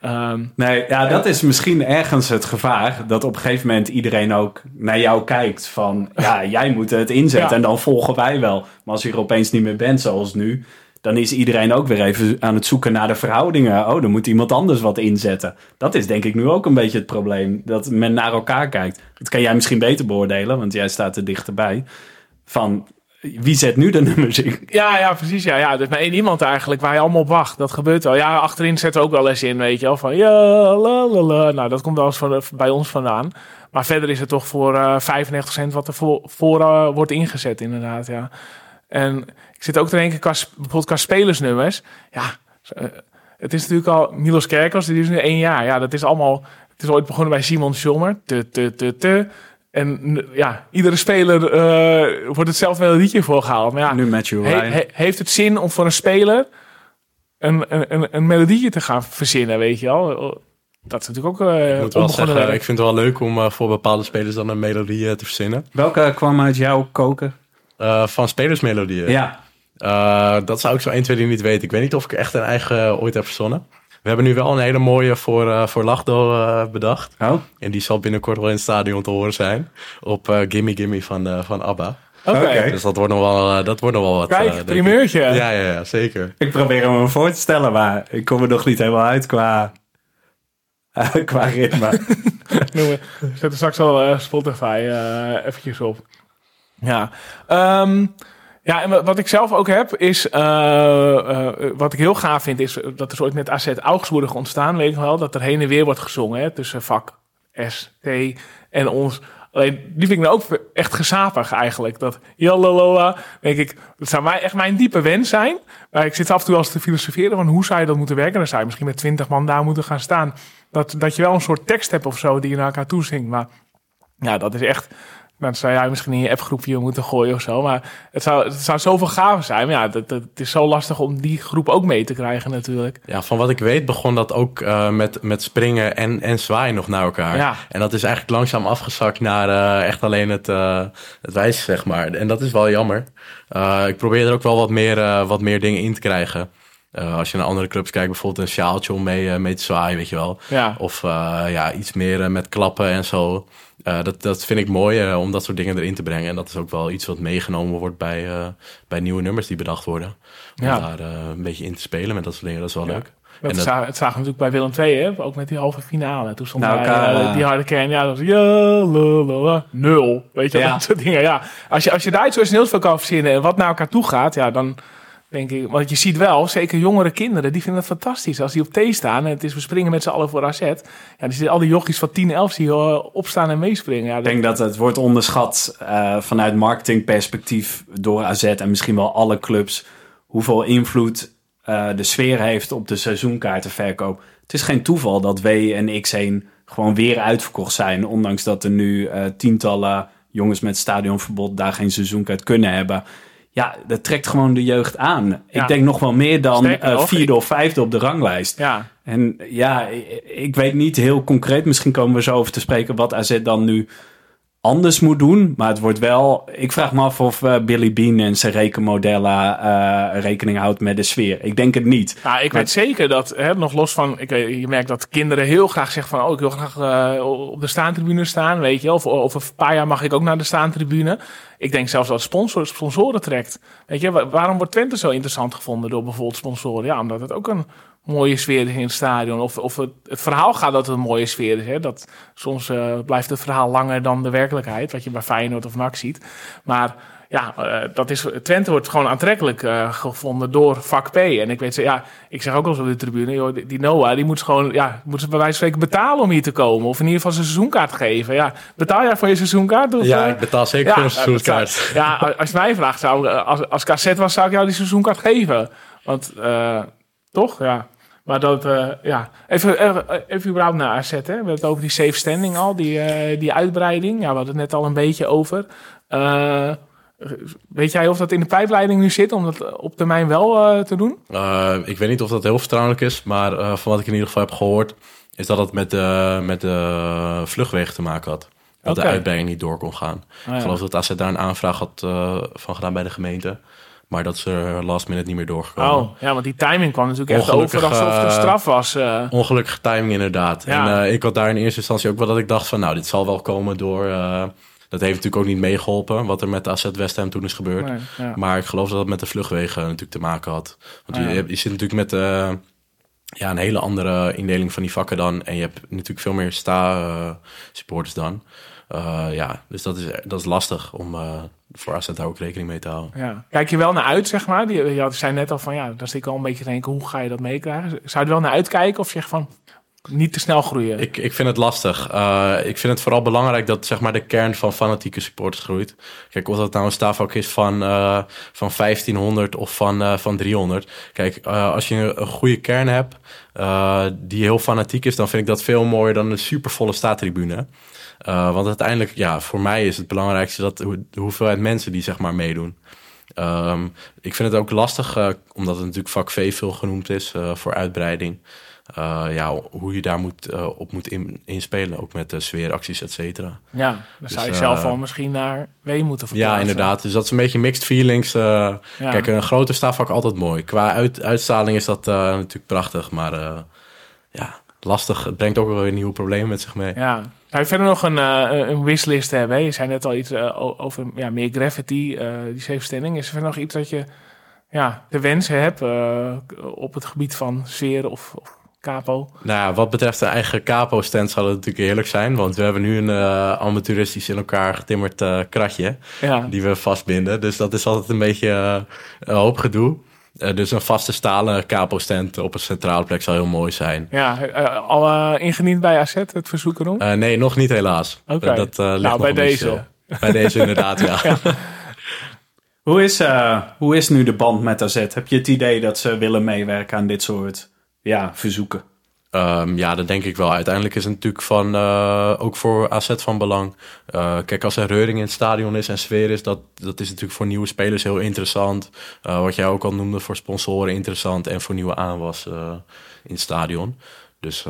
Ehm, Nee, ja, dat is misschien ergens het gevaar. Dat op een gegeven moment iedereen ook naar jou kijkt. Van, ja, [LAUGHS] jij moet het inzetten Ja. en dan volgen wij wel. Maar als je er opeens niet meer bent, zoals nu... dan is iedereen ook weer even aan het zoeken naar de verhoudingen. Oh, dan moet iemand anders wat inzetten. Dat is denk ik nu ook een beetje het probleem. Dat men naar elkaar kijkt. Dat kan jij misschien beter beoordelen, want jij staat er dichterbij. Van, wie zet nu de nummers in? Ja, ja, precies. Ja, ja. Er is maar één iemand eigenlijk waar je allemaal op wacht. Dat gebeurt wel. Ja, achterin zetten we ook wel eens in, weet je wel. Van ja. Nou, dat komt wel eens van, bij ons vandaan. Maar verder is het toch voor eh 95% wat er voor, eh, wordt ingezet, inderdaad. Ja. En ik zit ook te denken, bijvoorbeeld qua spelersnummers. Ja, eh, het is natuurlijk al Milos Kerkers, die is nu één jaar. Ja, dat is allemaal... Het is ooit begonnen bij Simon Schommer. Te, te. En ja, iedere speler eh, wordt hetzelfde melodietje voorgehaald. Maar ja, Nu Matthew he- Ryan. he- heeft het zin om voor een speler een, een, een, een melodietje te gaan verzinnen, weet je wel? Dat is natuurlijk ook eh Ik moet wel onbegonnen zeggen, werk. ik vind het wel leuk om eh, voor bepaalde spelers dan een melodie te verzinnen. Welke kwam uit jouw koken? Eh, van spelersmelodieën. Ja. Eh, dat zou ik zo 1, 2, 3 niet weten. Ik weet niet of ik echt een eigen ooit heb verzonnen. We hebben nu wel een hele mooie voor, eh, voor Lachdo eh, bedacht. Oh, En die zal binnenkort wel in het stadion te horen zijn. Op eh, Gimme Gimme van, eh, van ABBA. Oké. Dus dat wordt nog wel, dat wordt nog wel wat. kijk, primeurtje. Ja, ja, ja, zeker. ik probeer hem voor te stellen, maar ik kom er nog niet helemaal uit qua, [LAUGHS] qua ritme. [LAUGHS] Zet er straks al Spotify eh eventjes op. Ja. Ehm, ja, en wa- wat ik zelf ook heb, is... eh, eh, wat ik heel gaaf vind, is dat er is ooit met AZ Augsburg ontstaan, weet nog wel, dat er heen en weer wordt gezongen, hè, tussen vak S, T en ons. Alleen, die vind ik nou ook echt gezapig eigenlijk. Dat jalalala, denk ik, dat zou mij, echt mijn diepe wens zijn. Maar ik zit af en toe als te filosoferen van hoe zou je dat moeten werken. Dan zou je misschien met twintig man daar moeten gaan staan. Dat, dat je wel een soort tekst hebt of zo die je naar elkaar toe zingt. Maar ja, dat is echt. Dat zou jij misschien in je appgroepje moeten gooien of zo. Maar het zou, het zou zoveel gaver zijn. Maar ja, dat, dat, het is zo lastig om die groep ook mee te krijgen natuurlijk. Ja, van wat ik weet begon dat ook eh, met, met springen en, en zwaaien nog naar elkaar. Ja. En dat is eigenlijk langzaam afgezakt naar eh, echt alleen het, eh het wijzen, zeg maar. En dat is wel jammer. Ik probeer er ook wel wat meer, wat meer dingen in te krijgen. Eh, als je naar andere clubs kijkt, bijvoorbeeld een sjaaltje om mee, eh, mee te zwaaien, weet je wel. Ja, Of eh, ja, iets meer met klappen en zo. Dat, dat vind ik mooi om dat soort dingen erin te brengen. En dat is ook wel iets wat meegenomen wordt bij, bij nieuwe nummers die bedacht worden. Om Ja. daar een beetje in te spelen met dat soort dingen. Dat is wel Ja. leuk. dat En dat- za- het zagen we natuurlijk bij Willem II, hè? ook met die halve finale. Toen stond Nou, hij, die harde kern, ja, dat was ja, nul. Weet je, Ja. dat soort dingen. Ja. Als, je, als je daar iets origineels van kan verzinnen en wat naar elkaar toe gaat, ja, dan denk ik, want je ziet wel, zeker jongere kinderen, die vinden het fantastisch. Als die op T staan en het is we springen met z'n allen voor AZ, ja, dan zitten al die jochies van 10, 11 die opstaan en meespringen. Ja, Ik denk dat het wordt onderschat eh, vanuit marketingperspectief door AZ en misschien wel alle clubs. Hoeveel invloed eh, de sfeer heeft op de seizoenkaartenverkoop. Het is geen toeval dat W en X1 gewoon weer uitverkocht zijn. Ondanks dat er nu eh, tientallen jongens met stadionverbod daar geen seizoenkaart kunnen hebben. Ja, dat trekt gewoon de jeugd aan. Ja. Ik denk nog wel meer dan Sterker nog, vierde of vijfde op de ranglijst. ja, En ja, ik- ik weet niet heel concreet. Misschien komen we zo over te spreken wat AZ dan nu anders moet doen. Maar het wordt wel... Ik vraag me af of eh, Billy Bean en zijn rekenmodellen eh, rekening houdt met de sfeer. Ik denk het niet. Nou, ik weet zeker dat, hè, nog los van, ik, weet- je merkt dat kinderen heel graag zeggen van, oh, ik wil graag eh, op de staantribune staan, weet je. Of over een paar jaar mag ik ook naar de staantribune. Ik denk zelfs dat sponsor, sponsoren trekt. Weet je, wa- waarom wordt Twente zo interessant gevonden door bijvoorbeeld sponsoren? Ja, omdat het ook een mooie sfeer is in het stadion. Of, of het, het verhaal gaat dat het een mooie sfeer is. Hè? Dat, soms eh, blijft het verhaal langer dan de werkelijkheid, wat je bij Feyenoord of NAC ziet. Maar ja, eh, dat is, Twente wordt gewoon aantrekkelijk eh, gevonden door vak P. En ik weet, ze, ja, ik zeg ook wel eens op de tribune, joh, die, die Noah, die moet gewoon, ja, moet ze bij wijze van spreken betalen om hier te komen. Of in ieder geval zijn seizoenkaart geven. Ja, betaal jij voor je seizoenkaart? Of, Ja, ik betaal zeker voor een seizoenskaart. ja, als je mij vraagt, zou, als, als KZ was, zou ik jou die seizoenkaart geven. Want, eh, toch? Ja. Maar dat, eh, ja. Even, eh, even überhaupt naar AZ, hè. We hebben het over die safe standing al, die, eh, die uitbreiding. Ja, we hadden het net al een beetje over. Weet jij of dat in de pijpleiding nu zit, om dat op termijn wel te doen? Ik weet niet of dat heel vertrouwelijk is, maar van wat ik in ieder geval heb gehoord, is dat het met de, met de vluchtwegen te maken had. Dat de uitbreiding niet door kon gaan. Ah, Ik geloof dat AZ daar een aanvraag had van gedaan bij de gemeente. Maar dat ze er last minute niet meer doorgekomen. Oh, ja, want die timing kwam natuurlijk echt over alsof het een eh, straf was. eh. Ongelukkige timing inderdaad. Ja. En eh, ik had daar in eerste instantie ook wel dat ik dacht van... nou, dit zal wel komen door... eh, dat heeft natuurlijk ook niet meegeholpen... wat er met AZ West Ham toen is gebeurd. Nee, ja. Maar ik geloof dat het met de vluchtwegen natuurlijk te maken had. Want Ah, je, ja. je, zit natuurlijk met eh, ja, een hele andere indeling van die vakken dan. En je hebt natuurlijk veel meer sta-supporters dan. Eh, ja, dus dat is, dat is lastig om eh, voor AZ daar ook rekening mee te houden. Ja. Kijk je wel naar uit, zeg maar? Die, je had- zei net al van, ja, daar zit ik al een beetje te denken, hoe ga je dat meekrijgen? Zou je er wel naar uitkijken of zeg je van, niet te snel groeien. Ik, ik vind het lastig. Uh, ik vind het vooral belangrijk dat zeg maar, de kern van fanatieke supporters groeit. Kijk, of dat nou een stafak is van, uh, van 1500 of van, uh, van 300. Kijk, als je een goede kern hebt die heel fanatiek is, dan vind ik dat veel mooier dan een supervolle staattribune. Want uiteindelijk, ja, voor mij is het belangrijkste dat de hoeveelheid mensen die zeg maar meedoen. Um, ik vind het ook lastig, omdat het natuurlijk vak V veel genoemd is voor uitbreiding. Ja, hoe je daar moet, op moet in, inspelen. Ook met sfeeracties, et cetera. Ja, dan dus, zou je zelf al misschien naar W moeten verplaatsen. Ja, inderdaad. Dus dat is een beetje mixed feelings. Ja. Kijk, een grote stafvak altijd mooi. Qua uit, uitstraling is dat natuurlijk prachtig. Maar ja, lastig. Het brengt ook wel weer nieuwe problemen met zich mee. Ja. Je verder nog een, een wishlist hebben? Je zei net al iets over ja, meer gravity, die zevenstelling. Is er verder nog iets dat je ja, de wensen hebt op het gebied van sfeer of, of capo. Nou ja, wat betreft de eigen capo-stand zal het natuurlijk heerlijk zijn. Want we hebben nu een uh, amateuristisch in elkaar getimmerd uh, kratje. Ja. Die we vastbinden. Dus dat is altijd een beetje uh, een hoop gedoe. Dus een vaste stalen capo-stand op een centrale plek zou heel mooi zijn. Ja, al ingediend bij AZ het verzoek erom? nee, nog niet helaas. Oké, dat ligt nou, bij deze. [LAUGHS] bij deze inderdaad, ja. [LAUGHS] ja. Hoe is, hoe is nu de band met AZ? Heb je het idee dat ze willen meewerken aan dit soort ja, verzoeken? Um, ja, dat denk ik wel. Uiteindelijk is het natuurlijk van, uh, ook voor AZ van belang. Uh, kijk, als er reuring in het stadion is en sfeer is, dat, dat is natuurlijk voor nieuwe spelers heel interessant. Uh, wat jij ook al noemde, voor sponsoren interessant en voor nieuwe aanwas in het stadion. Dus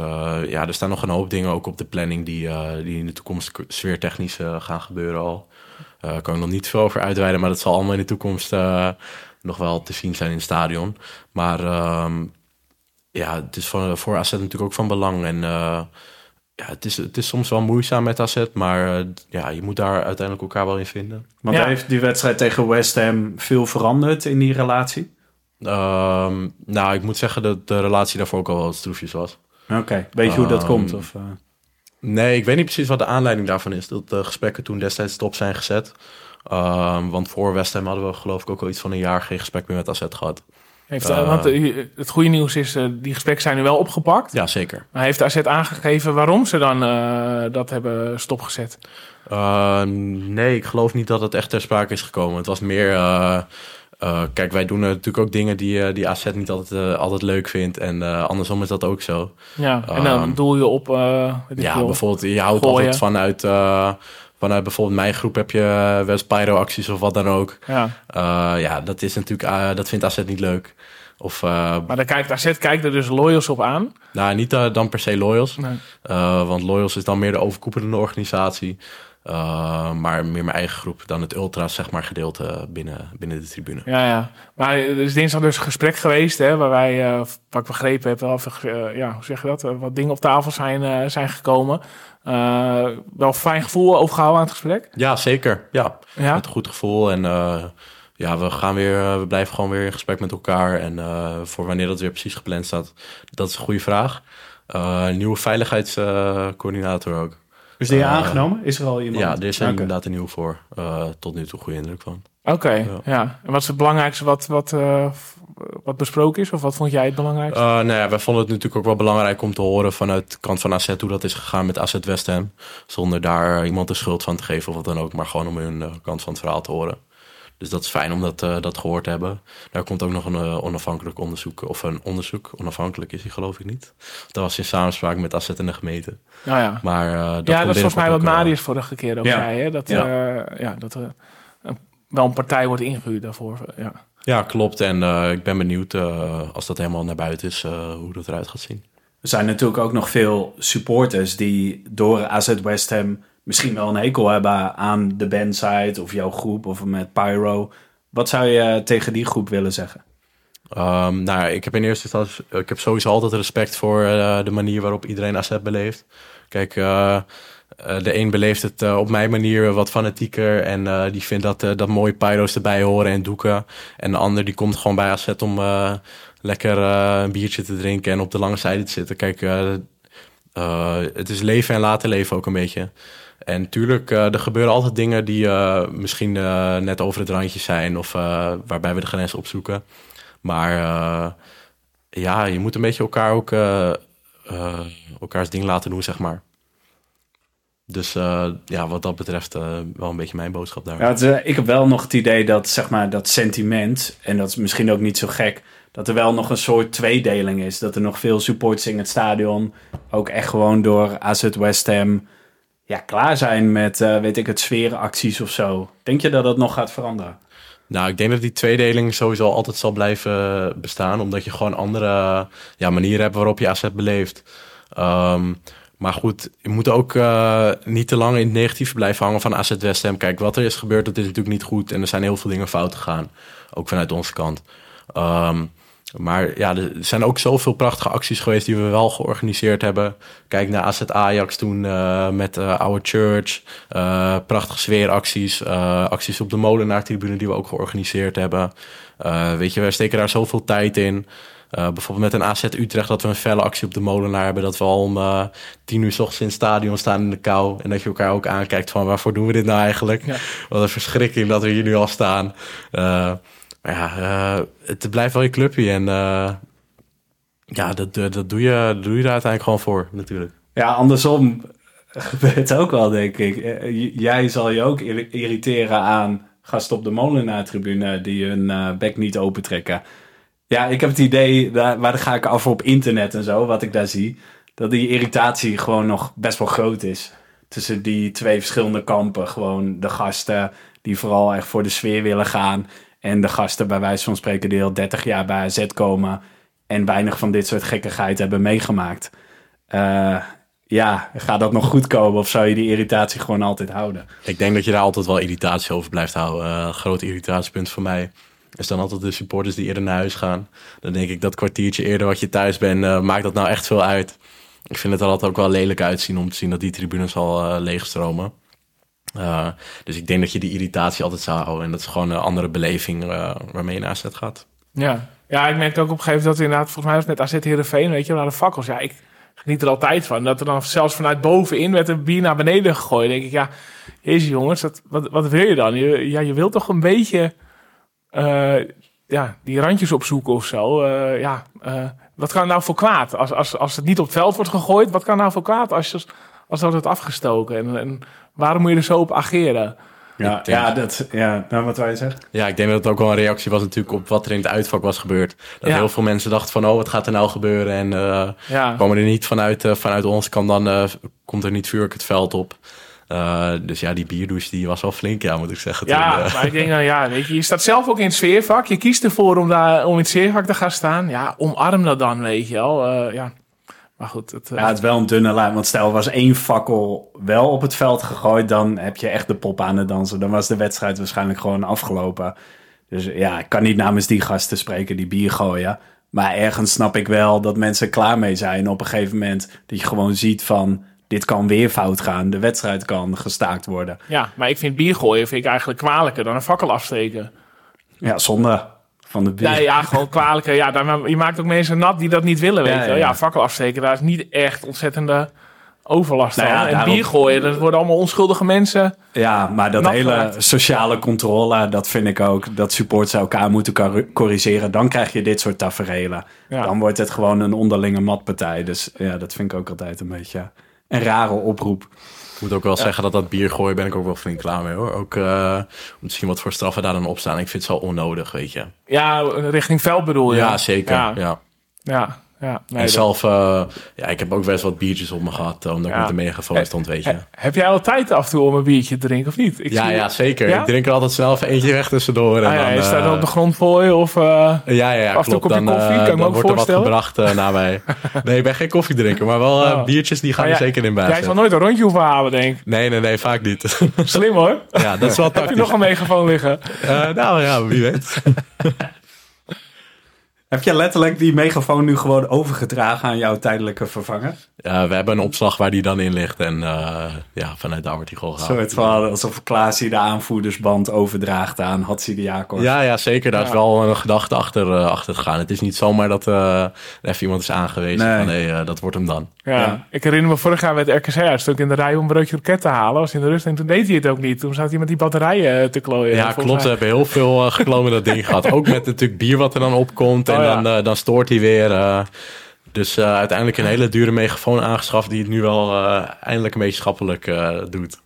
ja, er staan nog een hoop dingen ook op de planning die, die in de toekomst sfeertechnisch gaan gebeuren al. Daar kan ik nog niet veel over uitweiden, maar dat zal allemaal in de toekomst nog wel te zien zijn in het stadion. Maar ehm, ja, het is voor, voor AZ natuurlijk ook van belang. En uh, ja, het is, het is soms wel moeizaam met AZ, maar uh, ja, je moet daar uiteindelijk elkaar wel in vinden. Want ja. heeft die wedstrijd tegen West Ham veel veranderd in die relatie? Um, nou, ik moet zeggen dat de relatie daarvoor ook al wel stroefjes was. Oké, weet je hoe dat um, komt? Of, uh... Nee, ik weet niet precies wat de aanleiding daarvan is. Dat de gesprekken toen destijds stop zijn gezet. Um, want voor West Ham hadden we geloof ik ook al iets van een jaar geen gesprek meer met AZ gehad. Heeft, uh, want het goede nieuws is, uh, die gesprekken zijn nu wel opgepakt. Ja, zeker. Maar heeft AZ aangegeven waarom ze dan uh, dat hebben stopgezet? nee, ik geloof niet dat het echt ter sprake is gekomen. Het was meer... kijk, wij doen natuurlijk ook dingen die, die AZ niet altijd, altijd leuk vindt. En andersom is dat ook zo. Ja, en dan ehm, doel je op... ja, bijvoorbeeld, je houdt gooien. altijd vanuit vanuit bijvoorbeeld mijn groep heb je wel eens pyro-acties of wat dan ook. Ja, uh, ja dat is natuurlijk, uh, dat vindt AZ niet leuk. Of, uh, maar dan kijkt AZ kijkt er dus loyals op aan? Nou, niet dan per se loyals. Nee. want loyals is dan meer de overkoepelende organisatie. Uh, maar meer mijn eigen groep dan het ultra zeg maar, gedeelte binnen, binnen de tribune. Ja, ja. Maar er is dinsdag dus een gesprek geweest... Hè, waar wij, uh, wat ik begrepen heb... Wel, uh, ja, hoe zeg je dat? wat dingen op tafel zijn, zijn gekomen. Wel fijn gevoel overgehouden aan het gesprek? Ja, zeker. Ja, ja? met een goed gevoel. En ja, we, gaan weer, we blijven gewoon weer in gesprek met elkaar. En voor wanneer dat weer precies gepland staat... dat is een goede vraag. nieuwe veiligheidscoördinator ook. Is die uh, aangenomen? Is er al iemand? Ja, er is okay. inderdaad een nieuw voor. Uh, tot nu toe goede indruk van. Oké, okay, ja. ja. En wat is het belangrijkste wat, wat, uh, wat besproken is? Of wat vond jij het belangrijkste? nou ja, wij vonden het natuurlijk ook wel belangrijk om te horen vanuit de kant van AZ hoe dat is gegaan met AZ West Ham. Zonder daar iemand de schuld van te geven of wat dan ook, maar gewoon om hun kant van het verhaal te horen. Dus dat is fijn om dat, uh, dat gehoord te hebben. Daar komt ook nog een uh, onafhankelijk onderzoek, of een onderzoek, onafhankelijk is hij geloof ik niet. Dat was in samenspraak met AZ en de gemeente. Oh ja. Maar, uh, dat ja, dat is volgens mij wat Marius vorige keer ook ja. zei, hè? Dat, ja. ja, dat wel een partij wordt ingehuurd daarvoor. Ja, ja klopt. En ik ben benieuwd als dat helemaal naar buiten is, hoe dat eruit gaat zien. Er zijn natuurlijk ook nog veel supporters die door AZ West Ham misschien wel een hekel hebben aan de bandside of jouw groep of met Pyro. Wat zou je tegen die groep willen zeggen? Um, nou, ik heb in eerste instantie, ik heb sowieso altijd respect voor uh, de manier waarop iedereen asset beleeft. Kijk, uh, de een beleeft het uh, op mijn manier wat fanatieker en die vindt dat, dat mooie pyro's erbij horen en doeken. En de ander die komt gewoon bij asset om lekker een biertje te drinken en op de lange zijde te zitten. Kijk, het is leven en laten leven ook een beetje. En tuurlijk, er gebeuren altijd dingen die misschien net over het randje zijn of waarbij we de grens opzoeken. Maar ja, je moet een beetje elkaar ook eh, elkaars ding laten doen, zeg maar. Dus eh, ja, wat dat betreft eh, wel een beetje mijn boodschap daar. Ja, het, eh, ik heb wel nog het idee dat, zeg maar, dat sentiment, en dat is misschien ook niet zo gek, dat er wel nog een soort tweedeling is. Dat er nog veel supporters in het stadion ook echt gewoon door AZ West Ham ja, klaar zijn met, weet ik het, sfeeracties of zo. Denk je dat dat nog gaat veranderen? Nou, ik denk dat die tweedeling sowieso altijd zal blijven bestaan. Omdat je gewoon andere ja, manieren hebt waarop je AZ beleeft. Ehm, maar goed, je moet ook eh, niet te lang in het negatieve blijven hangen van AZ West Ham. Kijk, wat er is gebeurd, dat is natuurlijk niet goed. En er zijn heel veel dingen fout gegaan. Ook vanuit onze kant. Ehm, maar ja, er zijn ook zoveel prachtige acties geweest die we wel georganiseerd hebben. Kijk naar AZ Ajax toen eh, met eh, Our Church. prachtige sfeeracties. acties op de Molenaar-tribune die we ook georganiseerd hebben. Weet je, we steken daar zoveel tijd in. Eh, bijvoorbeeld met een AZ Utrecht dat we een felle actie op de Molenaar hebben. Dat we al om eh, tien uur s ochtends in het stadion staan in de kou. En dat je elkaar ook aankijkt van waarvoor doen we dit nou eigenlijk? Ja. Wat een verschrikking dat we hier nu al staan. Eh, maar ja, het blijft wel je clubje. En ja, dat, dat, doe, je, dat doe je er uiteindelijk gewoon voor natuurlijk. Ja, andersom [LAUGHS] gebeurt het ook wel, denk ik. Jij zal je ook ir- irriteren aan gasten op de Molenaar-tribune die hun bek niet opentrekken. Ja, ik heb het idee, daar, waar ga ik af op internet en zo, wat ik daar zie, dat die irritatie gewoon nog best wel groot is. Tussen die twee verschillende kampen. Gewoon de gasten die vooral echt voor de sfeer willen gaan. En de gasten bij wijze van spreken die al 30 jaar bij AZ komen. En weinig van dit soort gekkigheid hebben meegemaakt. Eh, ja, gaat dat nog goed komen of zou je die irritatie gewoon altijd houden? Ik denk dat je daar altijd wel irritatie over blijft houden. Eh, groot irritatiepunt voor mij is dan altijd de supporters die eerder naar huis gaan. Dan denk ik dat kwartiertje eerder wat je thuis bent, eh, maakt dat nou echt veel uit. Ik vind het er altijd ook wel lelijk uitzien om te zien dat die tribunes al eh, leegstromen. Eh, dus ik denk dat je die irritatie altijd zou houden. En dat is gewoon een andere beleving waarmee je naar AZ gaat. Ja. ja, ik merkte ook op een gegeven moment dat inderdaad, volgens mij was het met AZ Heerenveen, weet je, waar de fakkels. Ja, ik geniet er altijd van. Dat er dan zelfs vanuit bovenin werd een bier naar beneden gegooid. Denk ik, ja, jezus jongens, dat, wat, wat wil je dan? Ja, je wilt toch een beetje ja, die randjes opzoeken of zo. Eh, ja, eh, wat kan er nou voor kwaad? Als, als, als het niet op het veld wordt gegooid, wat kan nou voor kwaad als, als, als dat wordt afgestoken? En, en waarom moet je er zo op ageren? Ja, Ik denk- ja, dat, ja nou, wat wij zeggen? Ja, ik denk dat het ook wel een reactie was natuurlijk op wat er in het uitvak was gebeurd. Dat Ja. heel veel mensen dachten van, oh, wat gaat er nou gebeuren? En eh, Ja. komen er niet vanuit, eh, vanuit ons, kan dan, eh, komt er niet vuurlijk het veld op. Eh, dus ja, die bierdouche die was wel flink, ja, moet ik zeggen. Ja, toen, eh. maar ik denk dan, ja, weet je, je staat zelf ook in het sfeervak. Je kiest ervoor om, daar, om in het sfeervak te gaan staan. Ja, omarm dat dan, weet je wel. Eh, ja. Maar goed, het, Ja, het is wel een dunne lijn. Want stel, was één fakkel wel op het veld gegooid, dan heb je echt de pop aan het dansen. Dan was de wedstrijd waarschijnlijk gewoon afgelopen. Dus ja, ik kan niet namens die gasten spreken die bier gooien. Maar ergens snap ik wel dat mensen klaar mee zijn op een gegeven moment. Dat je gewoon ziet van, dit kan weer fout gaan. De wedstrijd kan gestaakt worden. ja, maar ik vind bier gooien vind ik eigenlijk kwalijker dan een fakkel afsteken. Ja, zonde van de bier. Ja, ja gewoon kwalijker. Ja, je maakt ook mensen nat die dat niet willen, weet Ja, je ja, fakkel afsteken, daar is niet echt ontzettende overlast Nou ja, en daarom- bier gooien, dat worden allemaal onschuldige mensen. Ja, maar dat hele sociale controle, dat vind ik ook. Dat supporters elkaar moeten cor- corrigeren. Dan krijg je dit soort taferelen. Ja. Dan wordt het gewoon een onderlinge matpartij. Dus ja, dat vind ik ook altijd een beetje een rare oproep. Ik moet ook wel zeggen dat dat bier gooien ben ik ook wel flink klaar mee hoor. Ook eh, om te zien wat voor straffen daar dan op staan. Ik vind het zo onnodig, weet je. Ja, richting veld bedoel je? Ja, zeker. Ja, Ja. ja. Ja. Nee, en zelf, eh, ja, ik heb ook best wat biertjes op me gehad, eh, omdat Ja. ik met de megafoon stond, weet je. He- heb jij al tijd af en toe om een biertje te drinken of niet? Ik Ja, zie- ja, zeker. Ja? Ik drink er altijd even eentje weg tussendoor. En Ah, ja, dan, je staat eh, op de grond voor je of... eh, Ja, ja, ja Af en toe Dan, koffie, eh, kan me ook wordt er wat gebracht eh, naar mij. [LAUGHS] Nee, ik ben geen koffiedrinker, maar wel eh, Oh. biertjes die gaan er zeker in bij. Jij zal nooit een rondje hoeven halen, denk ik. Nee, nee, nee, vaak niet. Slim hoor. [LAUGHS] ja, dat is wel [LAUGHS] Heb je tactisch. nog een megafoon liggen? Eh, nou ja, wie weet. Heb je letterlijk die megafoon nu gewoon overgedragen aan jouw tijdelijke vervanger? Ja, we hebben een opslag waar die dan in ligt. En eh, ja, vanuit daar wordt die gewoon gehaald. soort van alsof Klaas hier de aanvoerdersband overdraagt aan Hatsi de Jacob. Ja, ja, zeker. Daar is wel een gedachte achter, eh, achter gegaan. Het is niet zomaar dat eh, er even iemand is aangewezen Nee. van nee, dat wordt hem dan. Ja. Ja. Ik herinner me vorig jaar met RKC uit. Stond ik in de rij om een broodje roket te halen. Was in de rust en toen deed hij het ook niet. Toen zat hij met die batterijen te klooien. Ja, klopt. We hebben heel veel uh, gekloon met dat ding gehad. [LAUGHS] Ook met natuurlijk bier wat er dan opkomt. En Oh, ja. dan, eh, dan stoort hij weer. eh. Dus eh, uiteindelijk een hele dure megafoon aangeschaft die het nu wel eh, eindelijk een beetje schappelijk eh, doet.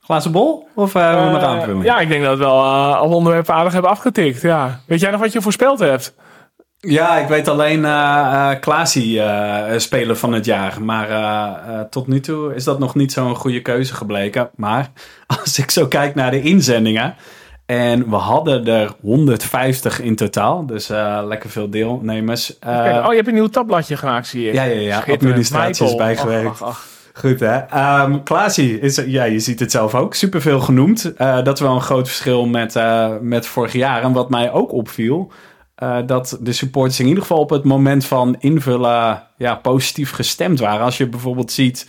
Glazen bol? Of uh, we nog aanvulling? ja, ik denk dat we wel alle onderwerpen aardig hebben afgetikt. Ja. Weet jij nog wat je voorspeld hebt? Ja, ik weet alleen eh eh Klaasie eh, speler van het jaar. Maar eh, eh, tot nu toe is dat nog niet zo'n goede keuze gebleken. Maar [LAUGHS] als ik zo kijk naar de inzendingen. En we hadden er 150 in totaal. Dus eh, lekker veel deelnemers. Eh, Kijk, oh, je hebt een nieuw tabbladje gemaakt, zie ja, ja, ja. Schitterend. Administratie is Michael. bijgewerkt. Ach, ach, ach. Goed hè. Ehm Klaasie, is, ja, je ziet het zelf ook. Superveel genoemd. Eh, dat is wel een groot verschil met, met vorig jaar. En wat mij ook opviel. dat de supporters in ieder geval op het moment van invullen ja, positief gestemd waren. Als je bijvoorbeeld ziet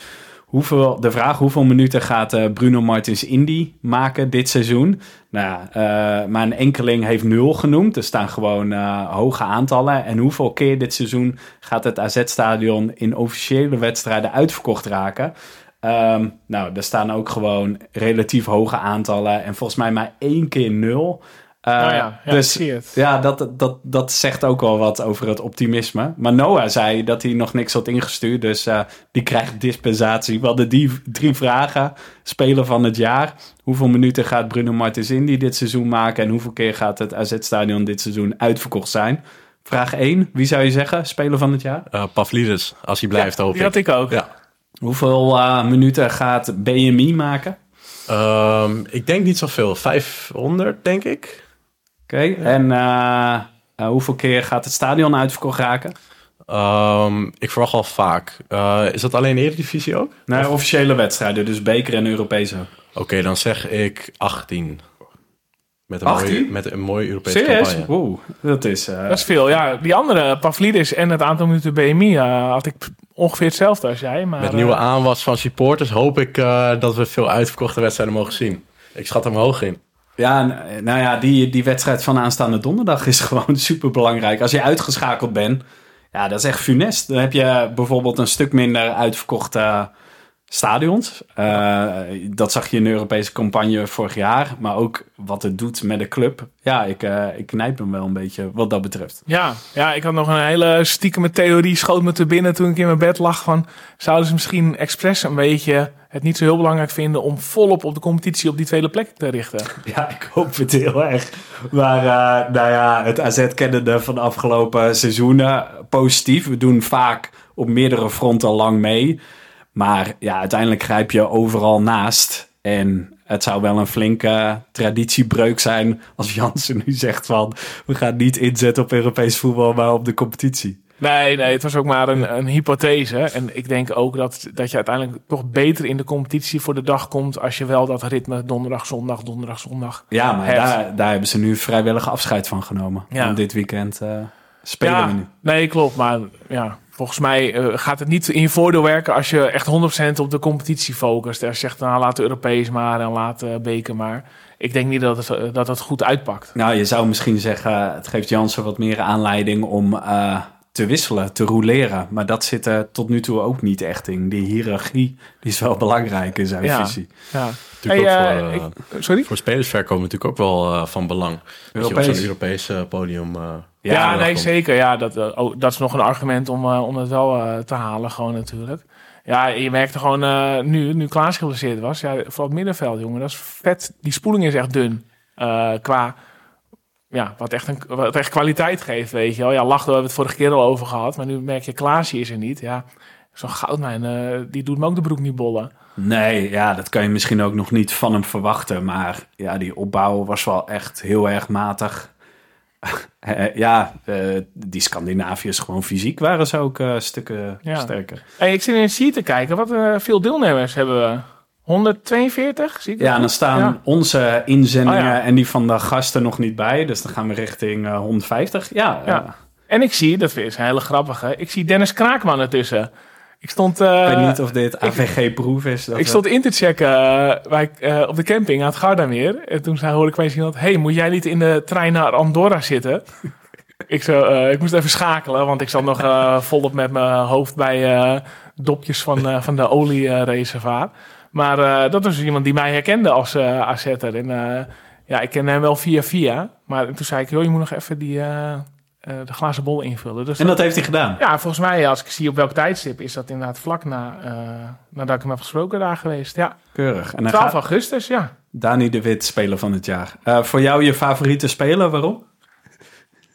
hoeveel, de vraag hoeveel minuten gaat eh, Bruno Martins Indy maken dit seizoen. Nou, ja, eh, maar een enkeling heeft nul genoemd. Er staan gewoon eh, hoge aantallen. En hoeveel keer dit seizoen gaat het AZ-stadion in officiële wedstrijden uitverkocht raken? Ehm, nou, er staan ook gewoon relatief hoge aantallen. En volgens mij maar één keer nul. Eh, Nou ja, ja, dus ik zie het. ja, dat, dat, dat zegt ook wel wat over het optimisme. Maar Noah zei dat hij nog niks had ingestuurd. Dus eh, die krijgt dispensatie. We hadden die drie vragen. Speler van het jaar. Hoeveel minuten gaat Bruno Martins Indy dit seizoen maken? En hoeveel keer gaat het AZ-stadion dit seizoen uitverkocht zijn? Vraag 1. Wie zou je zeggen? Speler van het jaar? Eh Pavlidis, als hij blijft, hoop Die had ik. ik ook. Ja. Hoeveel eh, minuten gaat BMI maken? Ehm, ik denk niet zoveel. 500, denk ik. Oké. En eh, eh, hoeveel keer gaat het stadion uitverkocht raken? Ehm, ik verwacht al vaak. Eh, is dat alleen Eredivisie ook? Nou, officiële wedstrijden. Dus beker en Europese. Oké, dan zeg ik 18. Met een, 18? Mooie, met een mooie Europese Serieus? campagne. Oeh, dat is... eh, Dat is veel. Ja, die andere, Pavlidis en het aantal minuten BMI, had ik ongeveer hetzelfde als jij. Maar, Met nieuwe aanwas van supporters hoop ik eh, dat we veel uitverkochte wedstrijden mogen zien. Ik schat hem hoog in. Ja, nou ja, die, die wedstrijd van aanstaande donderdag is [LAUGHS] gewoon super belangrijk. Als je uitgeschakeld bent, ja, dat is echt funest. Dan heb je bijvoorbeeld een stuk minder uitverkochte stadions. Eh, dat zag je in de Europese campagne vorig jaar. Maar ook wat het doet met de club. Ja, ik, eh, ik knijp hem wel een beetje wat dat betreft. Ja, ja, ik had nog een hele stiekeme theorie, schoot me te binnen toen ik in mijn bed lag van, zouden ze misschien expres een beetje het niet zo heel belangrijk vinden om volop op de competitie op die tweede plek te richten? [LAUGHS] Ja, ik hoop het heel erg. Maar eh, nou ja, het AZ kennende van de afgelopen seizoenen positief. We doen vaak op meerdere fronten lang mee. Maar ja, uiteindelijk grijp je overal naast. En het zou wel een flinke traditiebreuk zijn als Jansen nu zegt van... we gaan niet inzetten op Europees voetbal, maar op de competitie. Nee, nee, het was ook maar een, een hypothese. En ik denk ook dat, dat je uiteindelijk toch beter in de competitie voor de dag komt als je wel dat ritme donderdag, zondag, donderdag, zondag. Ja, maar hebt. daar, daar hebben ze nu vrijwillig afscheid van genomen. Ja. Want dit weekend eh, spelen ja, we nu. nee, klopt. Maar ja, volgens mij eh, gaat het niet in je voordeel werken als je echt 100% op de competitie focust. Je zegt, nou laat de Europees maar en laat uh, Beker maar. Ik denk niet dat het, eh, dat het goed uitpakt. Nou, je zou misschien zeggen, het geeft Jansen wat meer aanleiding om te wisselen, te roleren. Maar dat zit er tot nu toe ook niet echt in. Die hiërarchie die is wel belangrijk in zijn Ja. visie. Ja. Natuurlijk Hey, ook eh, voor, eh, ik- sorry? voor spelersverkoop natuurlijk ook wel eh, van belang. Dat je op Europees. zo'n Europees eh, podium... eh, Ja, Ja, nee, komt. zeker. Ja, dat, eh, oh, dat is nog een argument om, eh, om het wel eh, te halen, gewoon natuurlijk. Ja, je merkte gewoon eh, nu, nu Klaas geblesseerd was, ja, vooral het middenveld, jongen, dat is vet. Die spoeling is echt dun. eh, qua, ja, wat echt, een, wat echt kwaliteit geeft, weet je wel. Ja, Lachdo hebben we het vorige keer al over gehad, maar nu merk je, Klaasje is er niet. Ja, zo'n goudmijn, eh, die doet me ook de broek niet bollen. Nee, ja, dat kan je misschien ook nog niet van hem verwachten. Maar ja, die opbouw was wel echt heel erg matig. [LAUGHS] Eh, ja, eh, die Scandinaviërs gewoon fysiek waren ze ook eh, stukken Ja. sterker. Hey, ik zit in het te kijken, wat eh, veel deelnemers hebben we. 142, zie ik Ja, en dan staan Ja. onze inzendingen Oh ja. en die van de gasten nog niet bij. Dus dan gaan we richting eh, 150. Ja, Ja. eh, En ik zie, dat is een hele grappige, ik zie Dennis Kraakman ertussen. Ik stond, eh, ik weet niet of dit AVG-proef is. Dat ik stond in te checken eh, eh, op de camping aan het Gardameer. En toen zei, hoorde ik opeens iemand, hey, moet jij niet in de trein naar Andorra zitten? [LAUGHS] ik, zo, eh, ik moest even schakelen, want ik zat nog eh, volop met mijn hoofd bij eh, dopjes van, eh, van de oliereservaat. Maar eh, dat was iemand die mij herkende als eh AZ'er. En eh, ja, ik ken hem wel via via. Maar toen zei ik, joh, je moet nog even die... eh, eh, de glazen bol invullen. Dus En dat heeft hij gedaan. ja, volgens mij, als ik zie op welk tijdstip, is dat inderdaad vlak na, eh, nadat ik hem heb gesproken daar geweest. Ja, Keurig. En dan 12 gaat augustus, ja. Dani de Wit, speler van het jaar. Eh, voor jou je favoriete speler, waarom?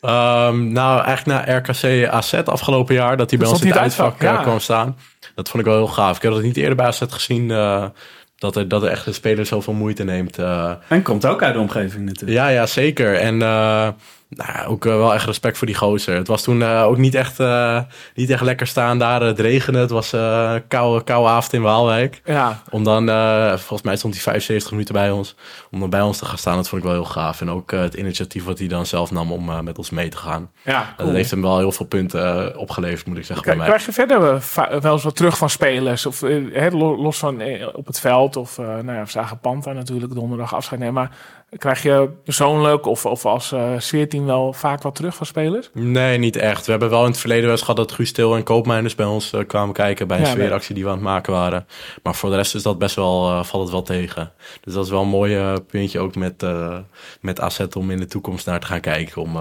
Ehm, nou, eigenlijk na RKC AZ afgelopen jaar, dat hij bij ons in het uitvak uitvak, ja. kwam staan. Dat vond ik wel heel gaaf. Ik heb dat niet eerder bij AZ gezien, eh, dat, er, dat er echt een speler zoveel moeite neemt. eh. En komt ook uit de omgeving natuurlijk. ja, ja, zeker. En eh, nou, ook eh, wel echt respect voor die gozer. Het was toen eh, ook niet echt, eh, niet echt lekker staan daar. Het regende, het was eh koude, koude avond in Waalwijk. Ja, Om dan, volgens mij stond hij 75 minuten bij ons. Om dan bij ons te gaan staan, dat vond ik wel heel gaaf. En ook het initiatief wat hij dan zelf nam om met ons mee te gaan. ja Dat heeft hem wel heel veel punten opgeleverd, moet ik zeggen, bij Krijg, mij. krijg je verder wel eens wat terug van spelers? Of los van op het veld? Of nou ja, we zagen Panta natuurlijk donderdag afscheid nemen. Maar krijg je persoonlijk of, of als eh sfeerteam wel vaak wat terug van spelers? Nee, niet echt. We hebben wel in het verleden wel eens gehad dat Guus Til en Koopmijners bij ons eh, kwamen kijken bij een Ja, nee. sfeeractie die we aan het maken waren. Maar voor de rest is dat best wel, eh, valt het wel tegen. Dus dat is wel een mooi puntje ook met, met Asset om in de toekomst naar te gaan kijken. Om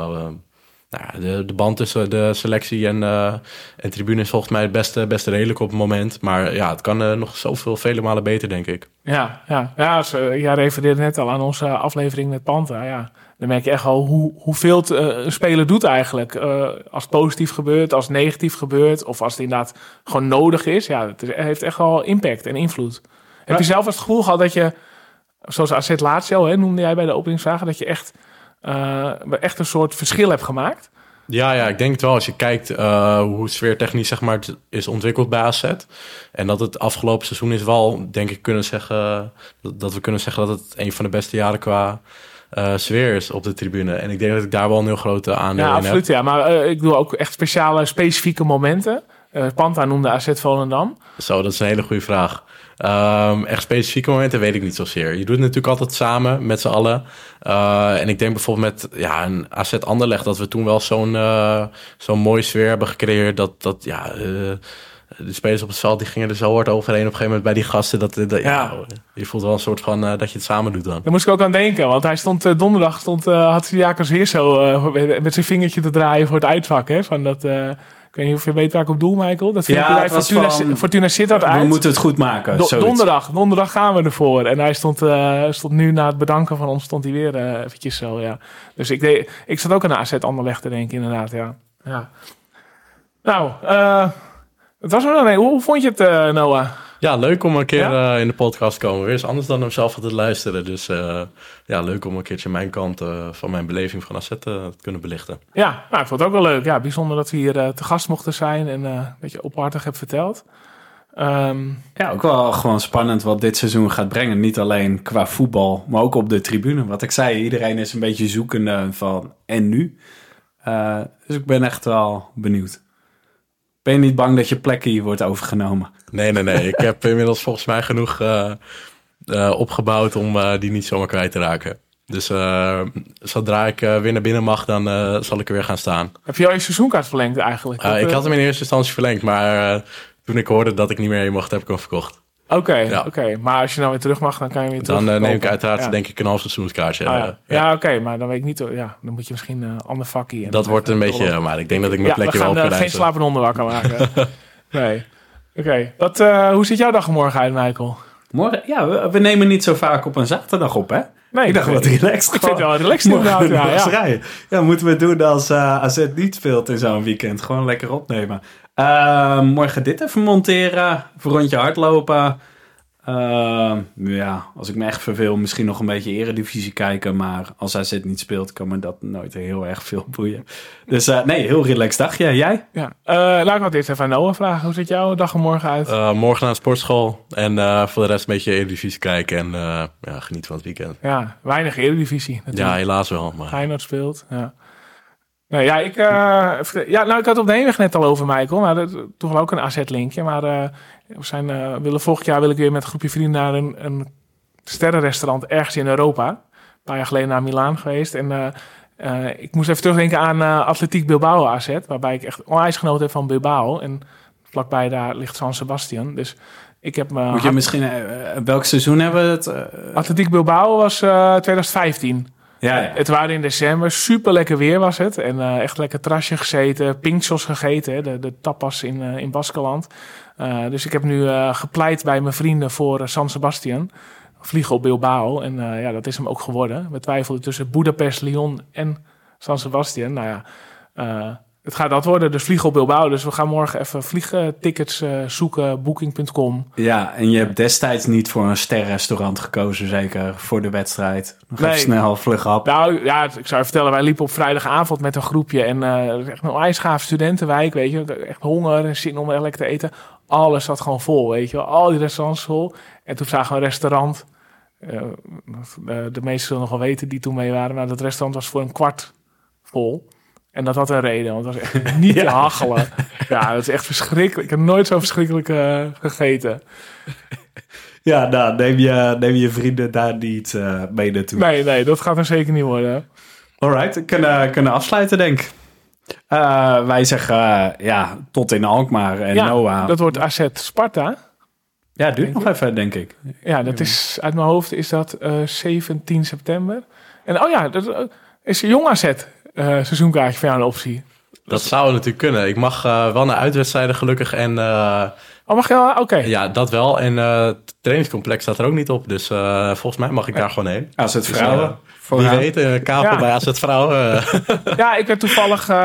nou, de, de band tussen de selectie en, eh en tribune is volgens mij het beste, beste redelijk op het moment. Maar ja, het kan eh, nog zoveel, vele malen beter, denk ik. Ja, ja. ja als, eh, jij refereerde net al aan onze aflevering met Panta. Ja. Dan merk je echt al hoe, hoeveel het een speler doet eigenlijk. Als het positief gebeurt, als het negatief gebeurt. Of als het inderdaad gewoon nodig is. Ja, het heeft echt wel impact en invloed. Heb je zelf het gevoel gehad dat je, zoals AZ Lazio hè, noemde jij bij de openingsvragen, dat je echt, echt een soort verschil hebt gemaakt? Ja, ja, ik denk het wel. Als je kijkt eh, hoe sfeertechnisch zeg maar, is ontwikkeld bij AZ. En dat het afgelopen seizoen is wel, denk ik, kunnen zeggen... Dat, we kunnen zeggen dat het een van de beste jaren qua eh, sfeer is op de tribune. En ik denk dat ik daar wel een heel grote aandeel Ja, in absoluut. heb. Ja. Maar eh, ik doe ook echt speciale, specifieke momenten. Eh, Panta noemde AZ Volendam. Zo, dat is een hele goede vraag. Ehm, echt specifieke momenten weet ik niet zozeer. Je doet het natuurlijk altijd samen met z'n allen. Eh, en ik denk bijvoorbeeld met ja, een AZ Anderlecht... dat we toen wel zo'n eh, zo'n mooie sfeer hebben gecreëerd... dat, dat ja, eh, de spelers op het veld die gingen er zo hard overheen... op een gegeven moment bij die gasten. Dat, dat, ja. Je voelt wel een soort van dat je het samen doet dan. Daar moest ik ook aan denken, want hij stond donderdag stond had Jacobs weer zo met- zijn vingertje te draaien voor het uitvak. Hè, van dat, ik weet niet of je weet waar ik op doel, Michael. Dat Ja, filmpje bij Fortuna, van- Fortuna Sittard We uit. moeten het goed maken. Do- zoiets. donderdag, donderdag gaan we ervoor. En hij stond, eh, stond nu na het bedanken van ons, stond hij weer eh, eventjes zo, ja. Dus ik, deed, ik zat ook aan de AZ Anderlecht te denken, inderdaad, ja. ja. Nou, eh het was dan een. Hoe, hoe vond je het, Noah? Ja, leuk om een keer Ja? eh, in de podcast te komen. Weer eens anders dan hem zelf te luisteren. Dus eh, ja, leuk om een keertje mijn kant eh, van mijn beleving van eh, te kunnen belichten. Ja, nou, ik vond het ook wel leuk. Ja, bijzonder dat we hier eh, te gast mochten zijn en eh dat je openhartig hebt verteld. Ehm, Ja, ook wel gewoon spannend wat dit seizoen gaat brengen. Niet alleen qua voetbal, maar ook op de tribune. Wat ik zei, iedereen is een beetje zoekende van en nu. Eh, dus ik ben echt wel benieuwd. Ben je niet bang dat je plek hier wordt overgenomen? Nee, nee, nee. ik heb inmiddels volgens mij genoeg eh, eh, opgebouwd om eh, die niet zomaar kwijt te raken. Dus eh, zodra ik weer naar binnen mag, dan eh, zal ik er weer gaan staan. heb je al je seizoenkaart verlengd eigenlijk? Ik had hem in eerste instantie verlengd, maar eh, toen ik hoorde dat ik niet meer heen mocht, heb ik hem verkocht. Oké, Ja. oké. Maar als je nou weer terug mag, dan kan je weer terug. Dan eh, neem ik uiteraard Ja. denk ik een half seizoenskaartje. Ah, eh, ja, ja. ja oké, maar dan weet ik niet. Ja, dan moet je misschien een ander vakje. en Dat wordt een beetje, maar ik denk dat ik mijn Ja, we plekje wel gaan op eh, kan geen reizen. slapende onder wakker maken. [LAUGHS] nee. Oké, Wat, eh, hoe ziet jouw dag morgen uit, Michael? Morgen, ja, we, we nemen niet zo vaak op een zaterdag op, hè? Nee, ik dacht wat relaxed. Ik vind het wel relaxed inderdaad. Morgen Ja, [LAUGHS] ja. rijden. ja, moeten we het doen als eh AZ niet speelt in zo'n weekend. Gewoon lekker opnemen. Eh, morgen dit even monteren. Even een rondje hardlopen. Eh, ja, als ik me echt verveel, misschien nog een beetje eredivisie kijken. Maar als AZ niet speelt, kan me dat nooit heel erg veel boeien. Dus eh, nee, heel relaxed dagje. Jij? ja. Eh, laat ik wat eerst even aan Noah vragen. Hoe ziet jouw dag er morgen uit? Eh, morgen naar de sportschool en eh, voor de rest een beetje Eredivisie kijken en eh, ja, genieten van het weekend. ja, weinig eredivisie Ja, natuurlijk. helaas wel. Maar... Feyenoord speelt. Ja. Nee, ja, ik, even- ja, nou, ik had op de heenweg net al over Michael, maar dat, toch wel ook een AZ-linkje. Maar eh, we zijn, eh, willen, vorig jaar wil ik weer met een groepje vrienden naar een, een sterrenrestaurant ergens in Europa. Een paar jaar geleden naar Milaan geweest. En ik moest even terugdenken aan Atletiek Bilbao AZ, waarbij ik echt onwijs genoten heb van Bilbao. En vlakbij daar ligt San Sebastian. Dus ik heb me... Moet je misschien, welk seizoen hebben we het? Atletiek Bilbao was eh 2015. Ja. Het waren in december, super lekker weer was het. En eh, echt lekker trasje gezeten, pinchos gegeten, de, de tapas in, eh, in Baskeland. Eh, dus ik heb nu gepleit bij mijn vrienden voor San Sebastian. Vliegen op Bilbao. En ja, dat is hem ook geworden. We twijfelden tussen Budapest, Lyon en San Sebastian. Nou ja, het gaat dat worden. Dus vliegen op Bilbao. Dus we gaan morgen even vliegtickets eh, zoeken, booking.com. Ja, en je hebt destijds niet voor een sterrestaurant gekozen, zeker voor de wedstrijd. Nog Nee. snel, vlug op. Nou ja, ik zou je vertellen, wij liepen op vrijdagavond met een groepje. En is echt een ijsgaaf studentenwijk, weet je. Echt honger en zin om lekker te eten. Alles zat gewoon vol, weet je. Al die restaurants vol. En toen zagen we een restaurant. eh, de, de meesten zullen nog wel weten die toen mee waren. Maar dat restaurant was voor een kwart vol. En dat had een reden, want het was echt [LAUGHS] niet te hachelen. Ja, dat is echt verschrikkelijk. Ik heb nooit zo verschrikkelijk eh, gegeten. Ja, nou, neem je, neem je vrienden daar niet eh, mee naartoe. Nee, nee, dat gaat er zeker niet worden. Alright, kunnen, kunnen afsluiten, denk ik. Eh, wij zeggen ja, tot in Alkmaar en ja, Noah. dat wordt AZ Sparta. ja, duurt nog even, denk ik. Ja, dat is uit mijn hoofd is dat eh 17 september. En oh ja, dat is een jong AZ seizoenkaartje voor jou een optie. Dat zou natuurlijk kunnen. Ik mag eh, wel naar uitwedstrijden gelukkig. En eh, Oh, mag je wel? Oké. ja, dat wel. En eh, het trainingscomplex staat er ook niet op. Dus eh, volgens mij mag ik daar gewoon heen. Als het Dus, vrouwen. eh, voor Wie haar. weet, een kapel Ja. bij AZ Vrouwen. eh. [LAUGHS] Ja, ik werd toevallig... eh,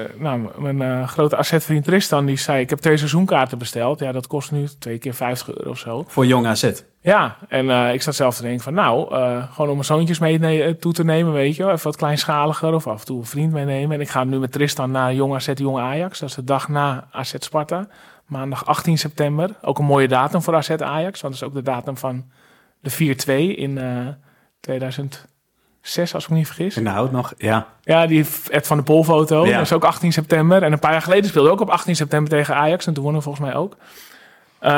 eh, nou, mijn eh, grote AZ-vriend Tristan, die zei... Ik heb twee seizoenkaarten besteld. Ja, dat kost nu twee keer 50 euro of zo. Voor jong AZ. Ja, en eh, ik zat zelf te denken van... Nou, eh, gewoon om mijn zoontjes mee toe te nemen, weet je wel. Even wat kleinschaliger of af en toe een vriend meenemen. En ik ga nu met Tristan naar Jong AZ, Jong Ajax. Dat is de dag na AZ Sparta. Maandag 18 september. Ook een mooie datum voor AZ Ajax. Want dat is ook de datum van de 4-2 in eh 2006, als ik me niet vergis. Inhoud nog, ja. Ja, die Ed van de Pol foto. Ja. Dat is ook 18 september. En een paar jaar geleden speelde ook op 18 september tegen Ajax. En toen wonnen we volgens mij ook. Eh,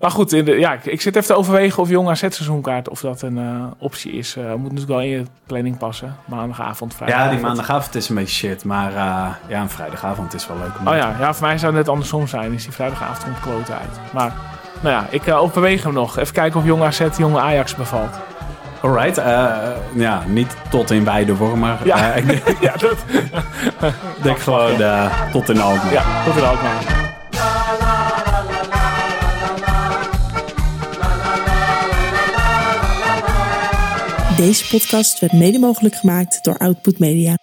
maar goed, in de, ja, ik, ik zit even te overwegen of Jong AZ seizoenkaart... of dat een eh, optie is. Eh moet natuurlijk wel in je planning passen. Maandagavond, Ja, vrijdagavond. die maandagavond is een beetje shit. Maar ja, een vrijdagavond is wel leuk. om Oh ja, ja, voor mij zou het net andersom zijn. Is die vrijdagavond komt uit. Maar nou ja, ik uh, overweeg hem nog. Even kijken of Jong AZ Jong Ajax bevalt. Alright, eh, ja, niet tot in Weideworm, maar Ja. eh, ik [LAUGHS] denk, ja, dat, [LAUGHS] denk gewoon eh, tot in Alkmaar. ja, ook maar. Deze podcast werd mede mogelijk gemaakt door Output Media.